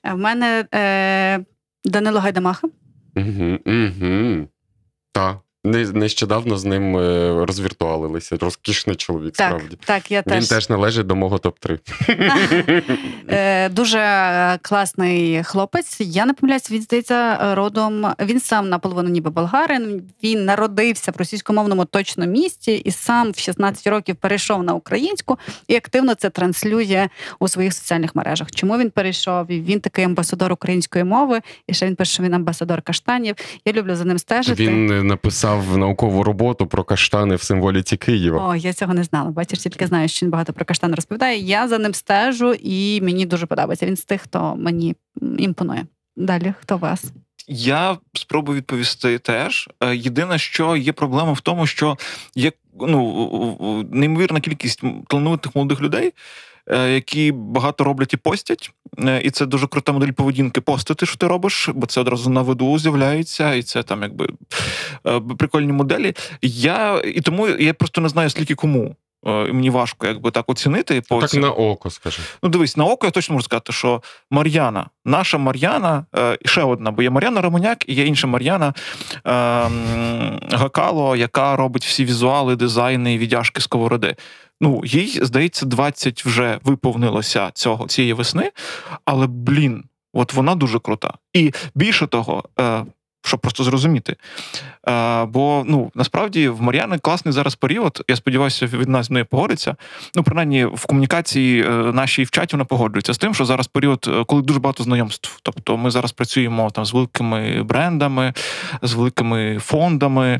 Е, В мене е, Данило Гайдамаха. Угу, угу. Так. Не, нещодавно з ним е, розвіртуалилися. Розкішний чоловік, Так, справді. так, я теж. Він теж. належить до мого топ-3. Е, Дуже класний хлопець. Я не помиляюсь, він здається родом. Він сам наполовину ніби болгарин. Він народився в російськомовному точно місті і сам в 16 років перейшов на українську і активно це транслює у своїх соціальних мережах. Чому він перейшов? Він такий амбасадор української мови. І ще він пише, що він амбасадор каштанів. Я люблю за ним стежити. Він е, написав наукову роботу про каштани в символіці Києва. О, я цього не знала. Бачиш, тільки знаю, що він багато про каштан розповідає. Я за ним стежу, і мені дуже подобається. Він з тих, хто мені імпонує. Далі, хто вас? Я спробую відповісти теж. Е, Єдине, що є проблема в тому, що є ну, неймовірна кількість талановитих молодих людей, які багато роблять і постять. Е, І це дуже крута модель поведінки постити, що ти робиш, бо це одразу на виду з'являється, і це там якби е, прикольні моделі. Я і тому я просто не знаю, скільки кому. Е, Мені важко якби так оцінити. По Так на око, скажи. Ну, дивись, на око я точно можу сказати, що Мар'яна, наша Мар'яна, е, і ще одна, бо є Мар'яна Романяк і є інша Мар'яна е, Гакало, яка робить всі візуали, дизайни і віддяжки сковороди. Ну, їй, здається, 20 вже виповнилося цього цієї весни, але блін, от вона дуже крута. І більше того, е, щоб просто зрозуміти. Е, бо ну насправді в Мар'яни класний зараз період. Я сподіваюся, від нас нею погодиться. Ну, принаймні, в комунікації е, нашій в чаті вона погоджується з тим, що зараз період, е, коли дуже багато знайомств. Тобто, ми зараз працюємо там з великими брендами, з великими фондами,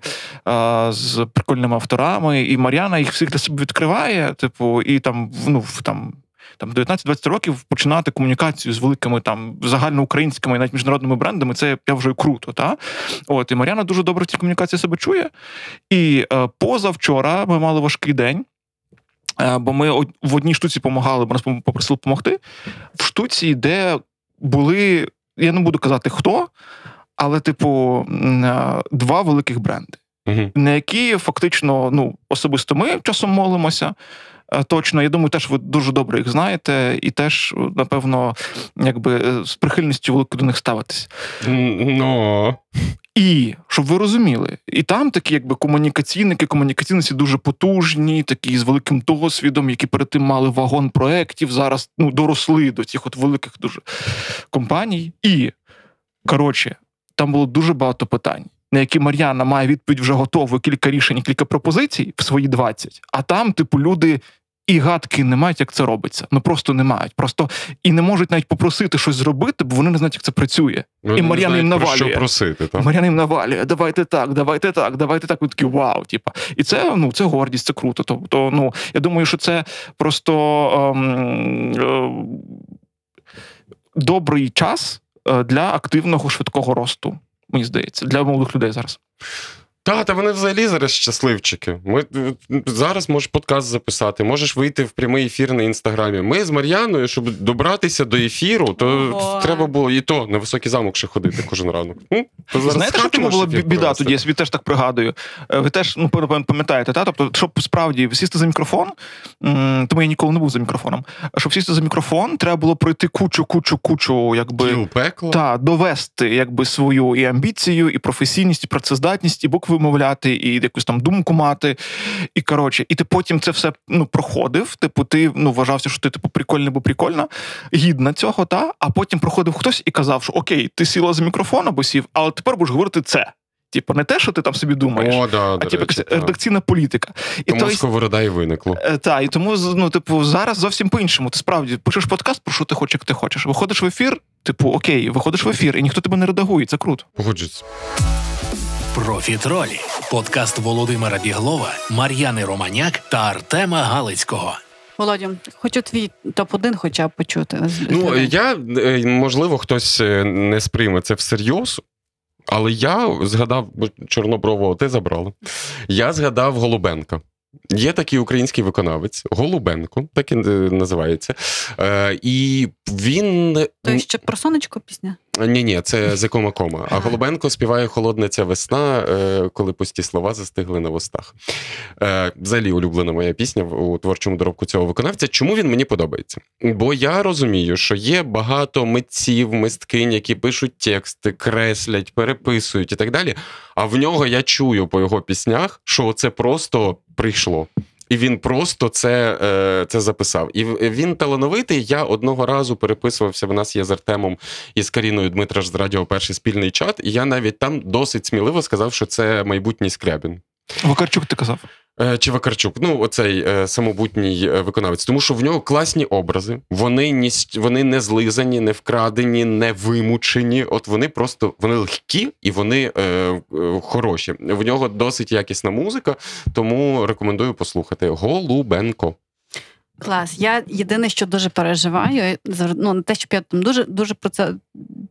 з прикольними авторами, і Мар'яна їх всіх для себе відкриває. Типу, і там ну там. Там 19-20 років починати комунікацію з великими там загальноукраїнськими і навіть міжнародними брендами, це я вважаю круто. Та? От і Мар'яна дуже добре в цій комунікації себе чує. І е, позавчора ми мали важкий день. Е, Бо ми в одній штуці допомагали, бо нас попросили допомогти. В штуці, де були, я не буду казати хто, але, типу, е, два великих бренди, Угу. на які фактично ну, особисто ми часом молимося. Е, Точно, я думаю, теж ви дуже добре їх знаєте, і теж, напевно, якби е, з прихильністю велико до них ставитесь. Ну. І щоб ви розуміли, і там такі, якби комунікаційники, комунікаційниці дуже потужні, такі з великим досвідом, які перед тим мали вагон проєктів, зараз ну, доросли до цих от великих дуже компаній. І коротше, там було дуже багато питань, на які Мар'яна має відповідь вже готову, кілька рішень, кілька пропозицій в свої 20, а там, типу, люди. І гадки не мають, як це робиться. Ну просто не мають. Просто і не можуть навіть попросити щось зробити, бо вони не знають, як це працює. Вони І Мар'яна їм знають, про. Що просити, так? Мар'яна їм навалює, давайте так, давайте так, давайте так. Ви такі вау. Типа. І це ну це гордість, це круто. Тобто, ну я думаю, що це просто ем, е, добрий час е, для активного швидкого росту. Мені здається, для молодих людей зараз. Та, та вони взагалі зараз щасливчики. Ми зараз можеш подкаст записати, можеш вийти в прямий ефір на інстаграмі. Ми з Мар'яною, щоб добратися до ефіру, то Ого. треба було і то на високий замок ще ходити кожен ранок. Ну, то зараз Знаєте, що чому була біда провести. тоді? Я собі теж так пригадую. Е, Ви теж ну пам'ятаєте, та? Тобто, щоб справді сісти за мікрофон, тому я ніколи не був за мікрофоном. Щоб сісти за мікрофон, треба було пройти кучу, кучу, кучу, якби. Пекло. Та довести якби свою і амбіцію, і професійність, і працездатність, і букви вимовляти, і якусь там думку мати. І коротше, і ти потім це все ну проходив. Типу, ти ну вважався, що ти типу прикольний, бо прикольна, гідна цього, та а потім проходив хтось і казав, що окей, ти сіла за мікрофон або сів, але тепер будеш говорити це. Типу, не те, що ти там собі думаєш, О, да, а типу речі, якась та. редакційна політика. І Тому то сковорода і виникло. Е, Та, і тому ну, типу, зараз зовсім по-іншому. Ти справді пишеш подкаст, про що ти хочеш, як ти хочеш. Виходиш в ефір, типу, окей, виходиш в ефір, і ніхто тебе не редагує. Це круто. Погоджуюсь. Профітролі подкаст Володимира Біглова, Мар'яни Романяк та Артема Галицького. Володю, хочу твій топ-1 хоча б почути. Ну, я, е, можливо, хтось е, не сприйме це всерйоз, але я згадав, бо Чорнобрового ти забрала. Я згадав Голубенка. Є такий український виконавець Голубенко, так і е, називається. Е, і він. То ще про сонечко пісня. Ні, ні, це Зекома Кома. А Голубенко співає Холодна ця весна, е, коли пусті слова застигли на вустах. Е, Взагалі улюблена моя пісня у творчому доробку цього виконавця. Чому він мені подобається? Бо я розумію, що є багато митців, мисткинь, які пишуть тексти, креслять, переписують і так далі. А в нього я чую по його піснях, що це просто прийшло. І він просто це, е, це записав. І він талановитий. Я одного разу переписувався. В нас є з Артемом і з Каріною Дмитра ж з радіо перший спільний чат. І я навіть там досить сміливо сказав, що це майбутній Скрябін. Вакарчук, ти казав. Е, Чи Вакарчук, ну оцей е, самобутній е, виконавець, тому що в нього класні образи, вони ні, вони не злизані, не вкрадені, не вимучені. От вони просто вони легкі і вони е, е, хороші. В нього досить якісна музика, тому рекомендую послухати. Голубенко. Клас. Я єдине, що дуже переживаю, ну, не те, щоб я там дуже дуже про це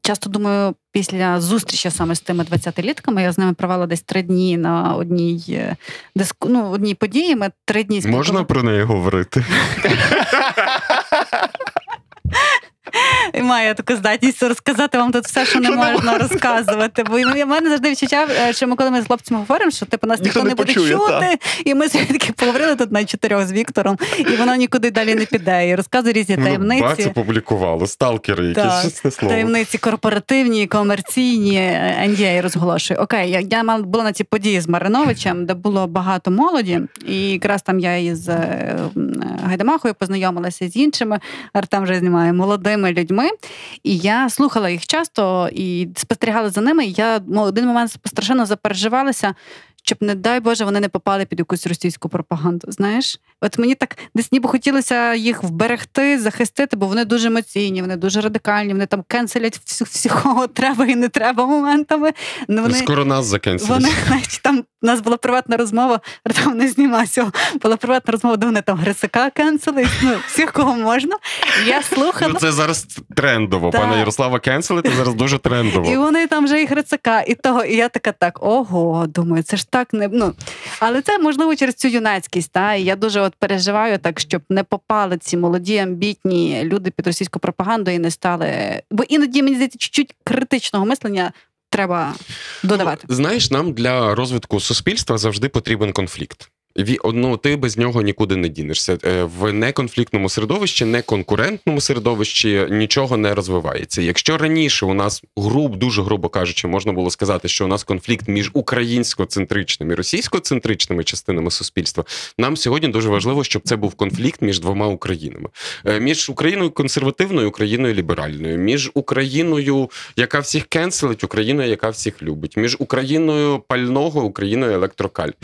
часто думаю після зустрічі саме з тими 20-літками. Я з ними провела десь три дні на одній е, диску, ну, одній події. Ми три дні Можна про неї говорити? І маю таку здатність розказати вам тут все, що не можна розказувати. Бо в мене завжди відчуття, е, що ми коли ми з хлопцями говоримо, що типу нас Ніхто ніхто, не не буде почує, чути. І ми таки поговорили тут на чотирьох з Віктором, і воно нікуди далі не піде. І розказує різні Ну, таємниці. бац, опублікувало. Сталкери, якісь Так, слово. Таємниці корпоративні, комерційні е, NDA розголошую. Окей, я, я була на цій події з Мариновичем, де було багато молоді, і якраз там я із е, Гайдамахою познайомилася з іншими. Артем вже знімає молодими людьми. І я слухала їх часто і спостерігала за ними. І я в один момент страшенно запереживалася. Щоб, не дай Боже, вони не попали під якусь російську пропаганду. Знаєш, от мені так десь ніби хотілося їх вберегти, захистити, бо вони дуже емоційні, вони дуже радикальні, вони там кенселять всього треба і не треба моментами. Ну, вони, Скоро нас закенселять. вони, знаєш, там у нас була приватна розмова, там не знімав цього. Була приватна розмова, де вони там Грисака кенселили, ну, всіх, кого можна. І Я слухала. Ну, це зараз трендово. Так. Пане Ярославе Кенселити зараз дуже трендово. І вони там вже і Грицака, і того. І я така так, ого, думаю, це ж так не. Ну. Але це можливо через цю юнацькість. Та? І я дуже от переживаю так, щоб не попали ці молоді, амбітні люди під російську пропаганду і не стали. Бо іноді мені здається, чуть-чуть критичного мислення треба додавати. Знаєш, нам для розвитку суспільства завжди потрібен конфлікт. Ну, ти без нього нікуди не дінешся. Е, В неконфліктному середовищі, неконкурентному середовищі нічого не розвивається. Якщо раніше у нас груб, дуже грубо кажучи, можна було сказати, що у нас конфлікт між українсько-центричними і російсько-центричними частинами суспільства, нам сьогодні дуже важливо, щоб це був конфлікт між двома Українами, Е, між Україною консервативною, Україною ліберальною, між Україною, яка всіх кенселить, Україною, яка всіх любить, між Україною пального, Україною електрокарів.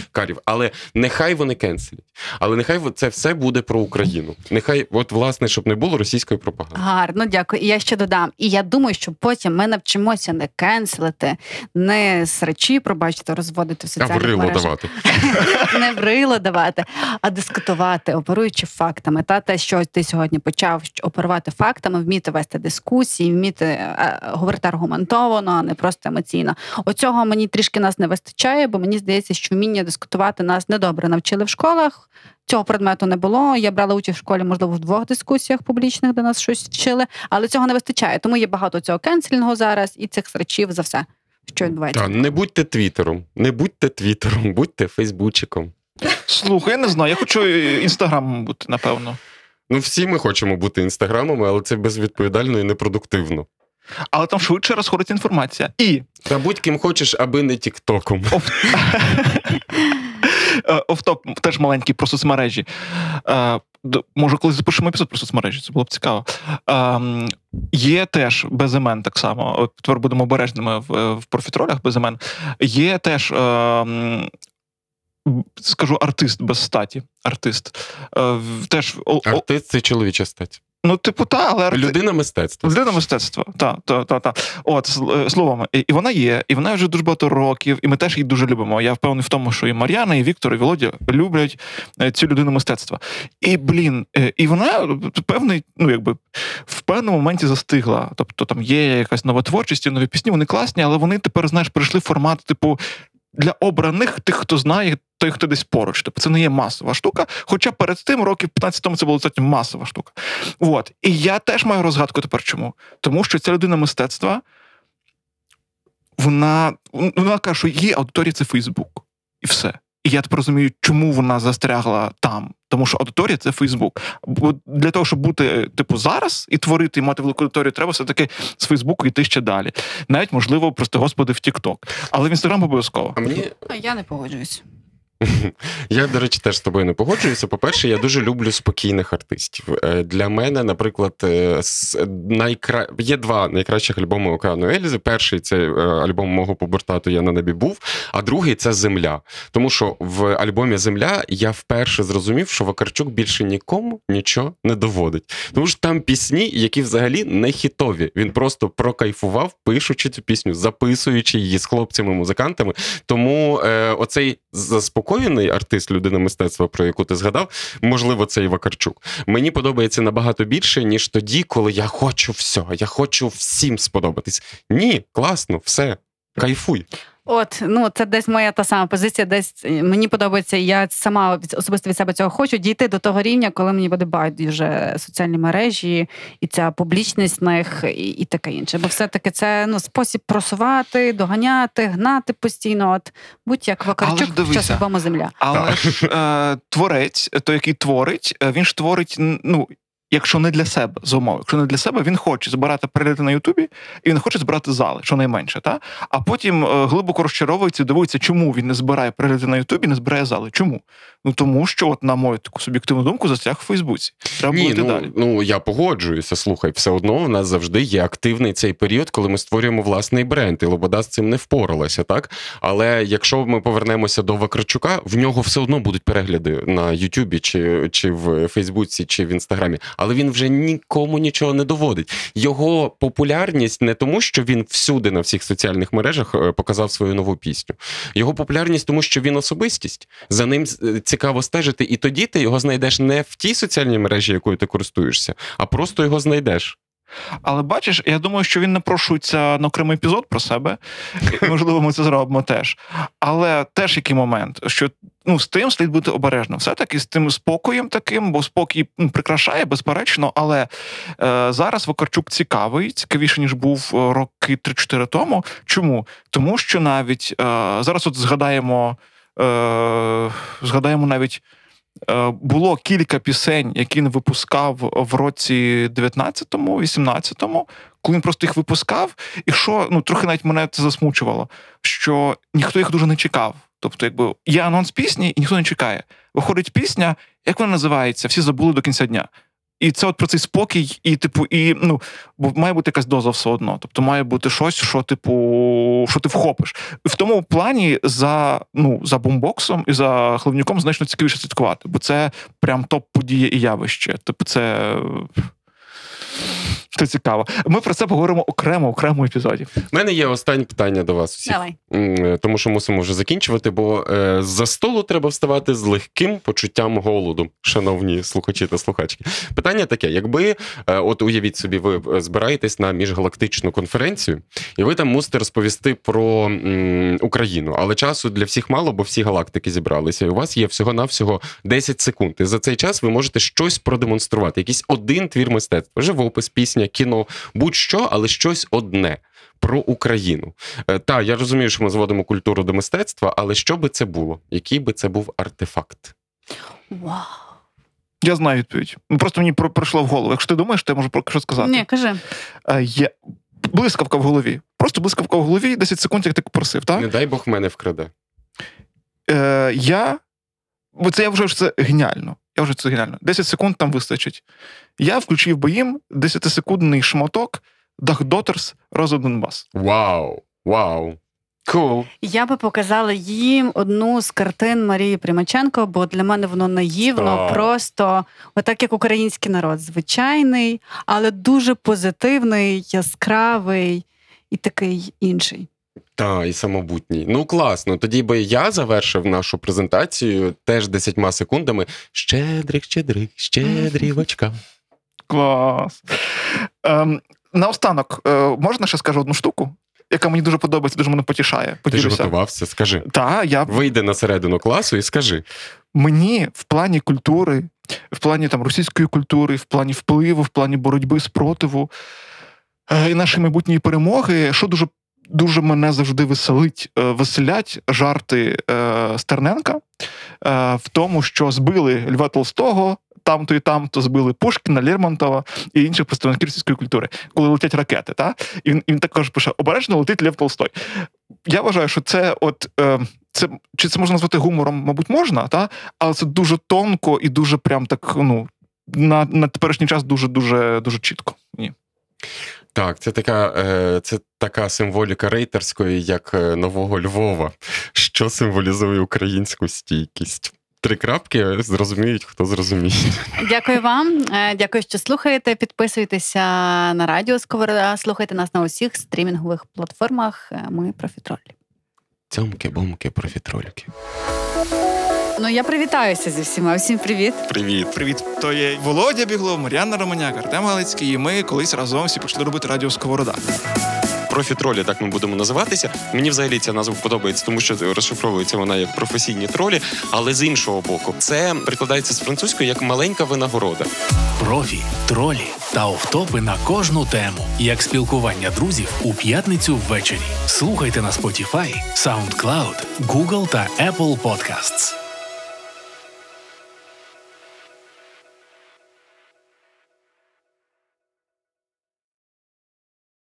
Але нехай вони кенселять. Але нехай це все буде про Україну. Нехай, от власне, щоб не було російської пропаганди. Гарно, дякую. І я ще додам. І я думаю, що потім ми навчимося не кенселити, не срачі, пробачте, розводити, а в рило давати. не врило давати, а дискутувати, оперуючи фактами. Та те, що ти сьогодні почав оперувати фактами, вміти вести дискусії, вміти е, говорити аргументовано, а не просто емоційно. Оцього мені трішки нас не вистачає, бо мені здається, що вміння дискутувати нас недобре навчили в школах. Цього предмету не було. Я брала участь в школі, можливо, в двох дискусіях публічних, де нас щось вчили, але цього не вистачає. Тому є багато цього кенселінгу зараз і цих срачів за все, що відбувається. Та, не будьте твіттером, не будьте твіттером, будьте фейсбучиком. Слухай, я не знаю, я хочу інстаграмом бути, напевно. Ну, всі ми хочемо бути інстаграмами, але це безвідповідально і непродуктивно. Але там швидше розходиться інформація. І Та будь ким хочеш, аби не тіктоком. е, офтоп теж маленький про соцмережі. Е, Може, колись запишемо епізод про соцмережі, це було б цікаво. Ем, Є теж без імен так само. Тепер будемо обережними в, в профітролях без імен. Є теж. ем, Скажу артист без статі. Артист. Е, теж Артист це чоловіча стать. Ну, типу, та, але. Людина мистецтва. Людина мистецтва, так, так, так, так. От е, словами, і, і вона є, і вона вже дуже багато років, і ми теж її дуже любимо. Я впевнений в тому, що і Мар'яна, і Віктор, і Володя люблять е, цю людину мистецтва. І блін, е, і вона певний, ну якби в певному моменті застигла. Тобто там є якась нова творчість, нові пісні, вони класні, але вони тепер, знаєш, прийшли в формат, типу. Для обраних тих, хто знає, той, хто десь поруч. Тобто це не є масова штука. Хоча перед тим, років 15 тому, це була достатньо масова штука. От. І я теж маю розгадку тепер чому. Тому що ця людина мистецтва, вона, вона каже, що її аудиторія це Фейсбук. І все. І я тепер розумію, чому вона застрягла там. Тому що аудиторія це Фейсбук. Бо для того, щоб бути, типу, зараз і творити, і мати велику аудиторію, треба все-таки з Фейсбуку йти ще далі. Навіть, можливо, просто господи, в Тік-Ток. Але в Інстаграм обов'язково. А мені А я не погоджуюсь. Я, до речі, теж з тобою не погоджуюся. По-перше, я дуже люблю спокійних артистів. Е, Для мене, наприклад, е, найкра... є два найкращих альбоми Океану Ельзи. Перший це е, альбом мого побортату Я на небі був, а другий це Земля. Тому що в альбомі Земля я вперше зрозумів, що Вакарчук більше нікому нічого не доводить. Тому що там пісні, які взагалі не хітові. Він просто прокайфував, пишучи цю пісню, записуючи її з хлопцями-музикантами. Тому е, оцей заспокоєний заспокоєний артист, людина мистецтва, про яку ти згадав, можливо, це і Вакарчук. Мені подобається набагато більше, ніж тоді, коли я хочу всього, я хочу всім сподобатись. Ні, класно, все. Кайфуй. От, ну це десь моя та сама позиція. Десь е, мені подобається, я сама особисто від себе цього хочу дійти до того рівня, коли мені буде байдуже соціальні мережі і ця публічність них, і, і таке інше. Бо все-таки це ну спосіб просувати, доганяти, гнати постійно. От будь-як Вакарчук час дивися. земля. Але ж е, творець, той, який творить, е, він ж творить, ну. Якщо не для себе з умови, якщо не для себе, він хоче збирати перегляди на Ютубі, і він хоче збирати зали, щонайменше, та а потім е, глибоко розчаровується, дивується, чому він не збирає перегляди на Ютубі, не збирає зали. Чому? Ну тому що, от на мою таку суб'єктивну думку, застряг у Фейсбуці. Треба Ні, ну, далі. ну я погоджуюся. Слухай, все одно у нас завжди є активний цей період, коли ми створюємо власний бренд, і Лобода з цим не впоралася, так? Але якщо ми повернемося до Вакарчука, в нього все одно будуть перегляди на Ютубі, чи, чи в Фейсбуці, чи в Інстаграмі. Але він вже нікому нічого не доводить. Його популярність не тому, що він всюди на всіх соціальних мережах е, показав свою нову пісню. Його популярність, тому що він особистість. За ним е, цікаво стежити, і тоді ти його знайдеш не в тій соціальній мережі, якою ти користуєшся, а просто його знайдеш. Але бачиш, я думаю, що він напрошується на окремий епізод про себе. І, Можливо, ми це зробимо теж. Але теж який момент, що ну з тим слід бути обережним. Все таки з тим спокоєм таким, бо спокій ну, прикрашає, безперечно. Але е, зараз Вакарчук цікавий, цікавіше ніж був е, роки 3-4 тому. Чому? Тому що навіть е, зараз, от згадаємо, е, згадаємо навіть. Е, Було кілька пісень, які він випускав в році 19-му, 18-му, коли він просто їх випускав, і що ну трохи навіть мене це засмучувало, що ніхто їх дуже не чекав. Тобто, якби є анонс пісні, і ніхто не чекає. Виходить пісня, як вона називається? Всі забули до кінця дня. І це от про цей спокій, і типу, і ну бо має бути якась доза все одно. Тобто має бути щось, що типу, що ти вхопиш. В тому плані за ну за бомбоксом і за хливнюком значно цікавіше слідкувати, бо це прям топ подія і явище. Типу, це. Це цікаво. Ми про це поговоримо окремо, окремо епізоді. У мене є останнє питання до вас всіх. Давай. Е, Тому що мусимо вже закінчувати, бо е, за столу треба вставати з легким почуттям голоду, шановні слухачі та слухачки. Питання таке: якби е, от уявіть собі, ви е, збираєтесь на міжгалактичну конференцію, і ви там мусите розповісти про м, Україну, але часу для всіх мало, бо всі галактики зібралися. І у вас є всього-навсього 10 секунд. І за цей час ви можете щось продемонструвати, якийсь один твір мистецтва, живопис, пісня, кіно, будь-що, але щось одне. Про Україну. Е, Та, я розумію, що ми зводимо культуру до мистецтва, але що би це було? Який би це був артефакт? Вау. Я знаю відповідь. Ну, Просто мені прийшло в голову. Якщо ти думаєш, то я можу про що сказати. Ні, кажи. Е, Є блискавка в голові. Просто блискавка в голові, 10 секунд, як ти попросив, так? Не дай Бог мене вкраде. Е, я. Бо це я вважаю, що це геніально. Я вже це геніально. 10 секунд там вистачить. Я включив би їм 10-секундний шматок Дах Дотерс Роза Донбас. Вау! Вау! Кул! Я би показала їм одну з картин Марії Примаченко, бо для мене воно наївно, Так. просто отак як український народ, звичайний, але дуже позитивний, яскравий і такий інший. Та, і самобутній. Ну, класно. Тоді би я завершив нашу презентацію теж 10 секундами. Щедрик, щедрик, щедрівочка. Клас. Ем, наостанок, е, можна ще скажу одну штуку, яка мені дуже подобається, дуже мене потішає. Ти ж готувався, скажи. Так, я Вийди на середину класу і скажи. мені в плані культури, в плані там російської культури, в плані впливу, в плані боротьби спротиву е, і нашої майбутньої перемоги, що дуже. Дуже мене завжди веселить, е, веселять жарти е, Стерненка е, в тому, що збили Льва Толстого, там-то і там-то збили Пушкіна, Лермонтова і інших представників російської культури, коли летять ракети. Та? І він, він також пише: обережно летить Лев Толстой. Я вважаю, що це от. Е, це чи це можна назвати гумором, мабуть, можна, та? але це дуже тонко і дуже прям так, ну, на, на теперішній час дуже дуже дуже чітко. Ні. Так, це така, е, це така символіка рейтерської, як е, нового Львова, що символізує українську стійкість. Три крапки зрозуміють, хто зрозуміє. Дякую вам. Е, Дякую, що слухаєте. Підписуйтеся на радіо Сковорода, слухайте нас на усіх стрімінгових платформах. Ми профітролі. Цьомки, бомки, профітрольки. Ну я привітаюся зі всіма. Всім привіт. Привіт. Привіт, то є Володя Біглов, Мар'яна Романяк, Артем Галицький, і ми колись разом всі почали робити радіо Сковорода. Профі-тролі, так ми будемо називатися. Мені взагалі ця назва подобається, тому що розшифровується вона як професійні тролі. Але з іншого боку, це прикладається з французької як маленька винагорода. Профі, тролі та офтопи на кожну тему, як спілкування друзів у п'ятницю ввечері. Слухайте на Spotify, SoundCloud, Google та Apple Podcasts.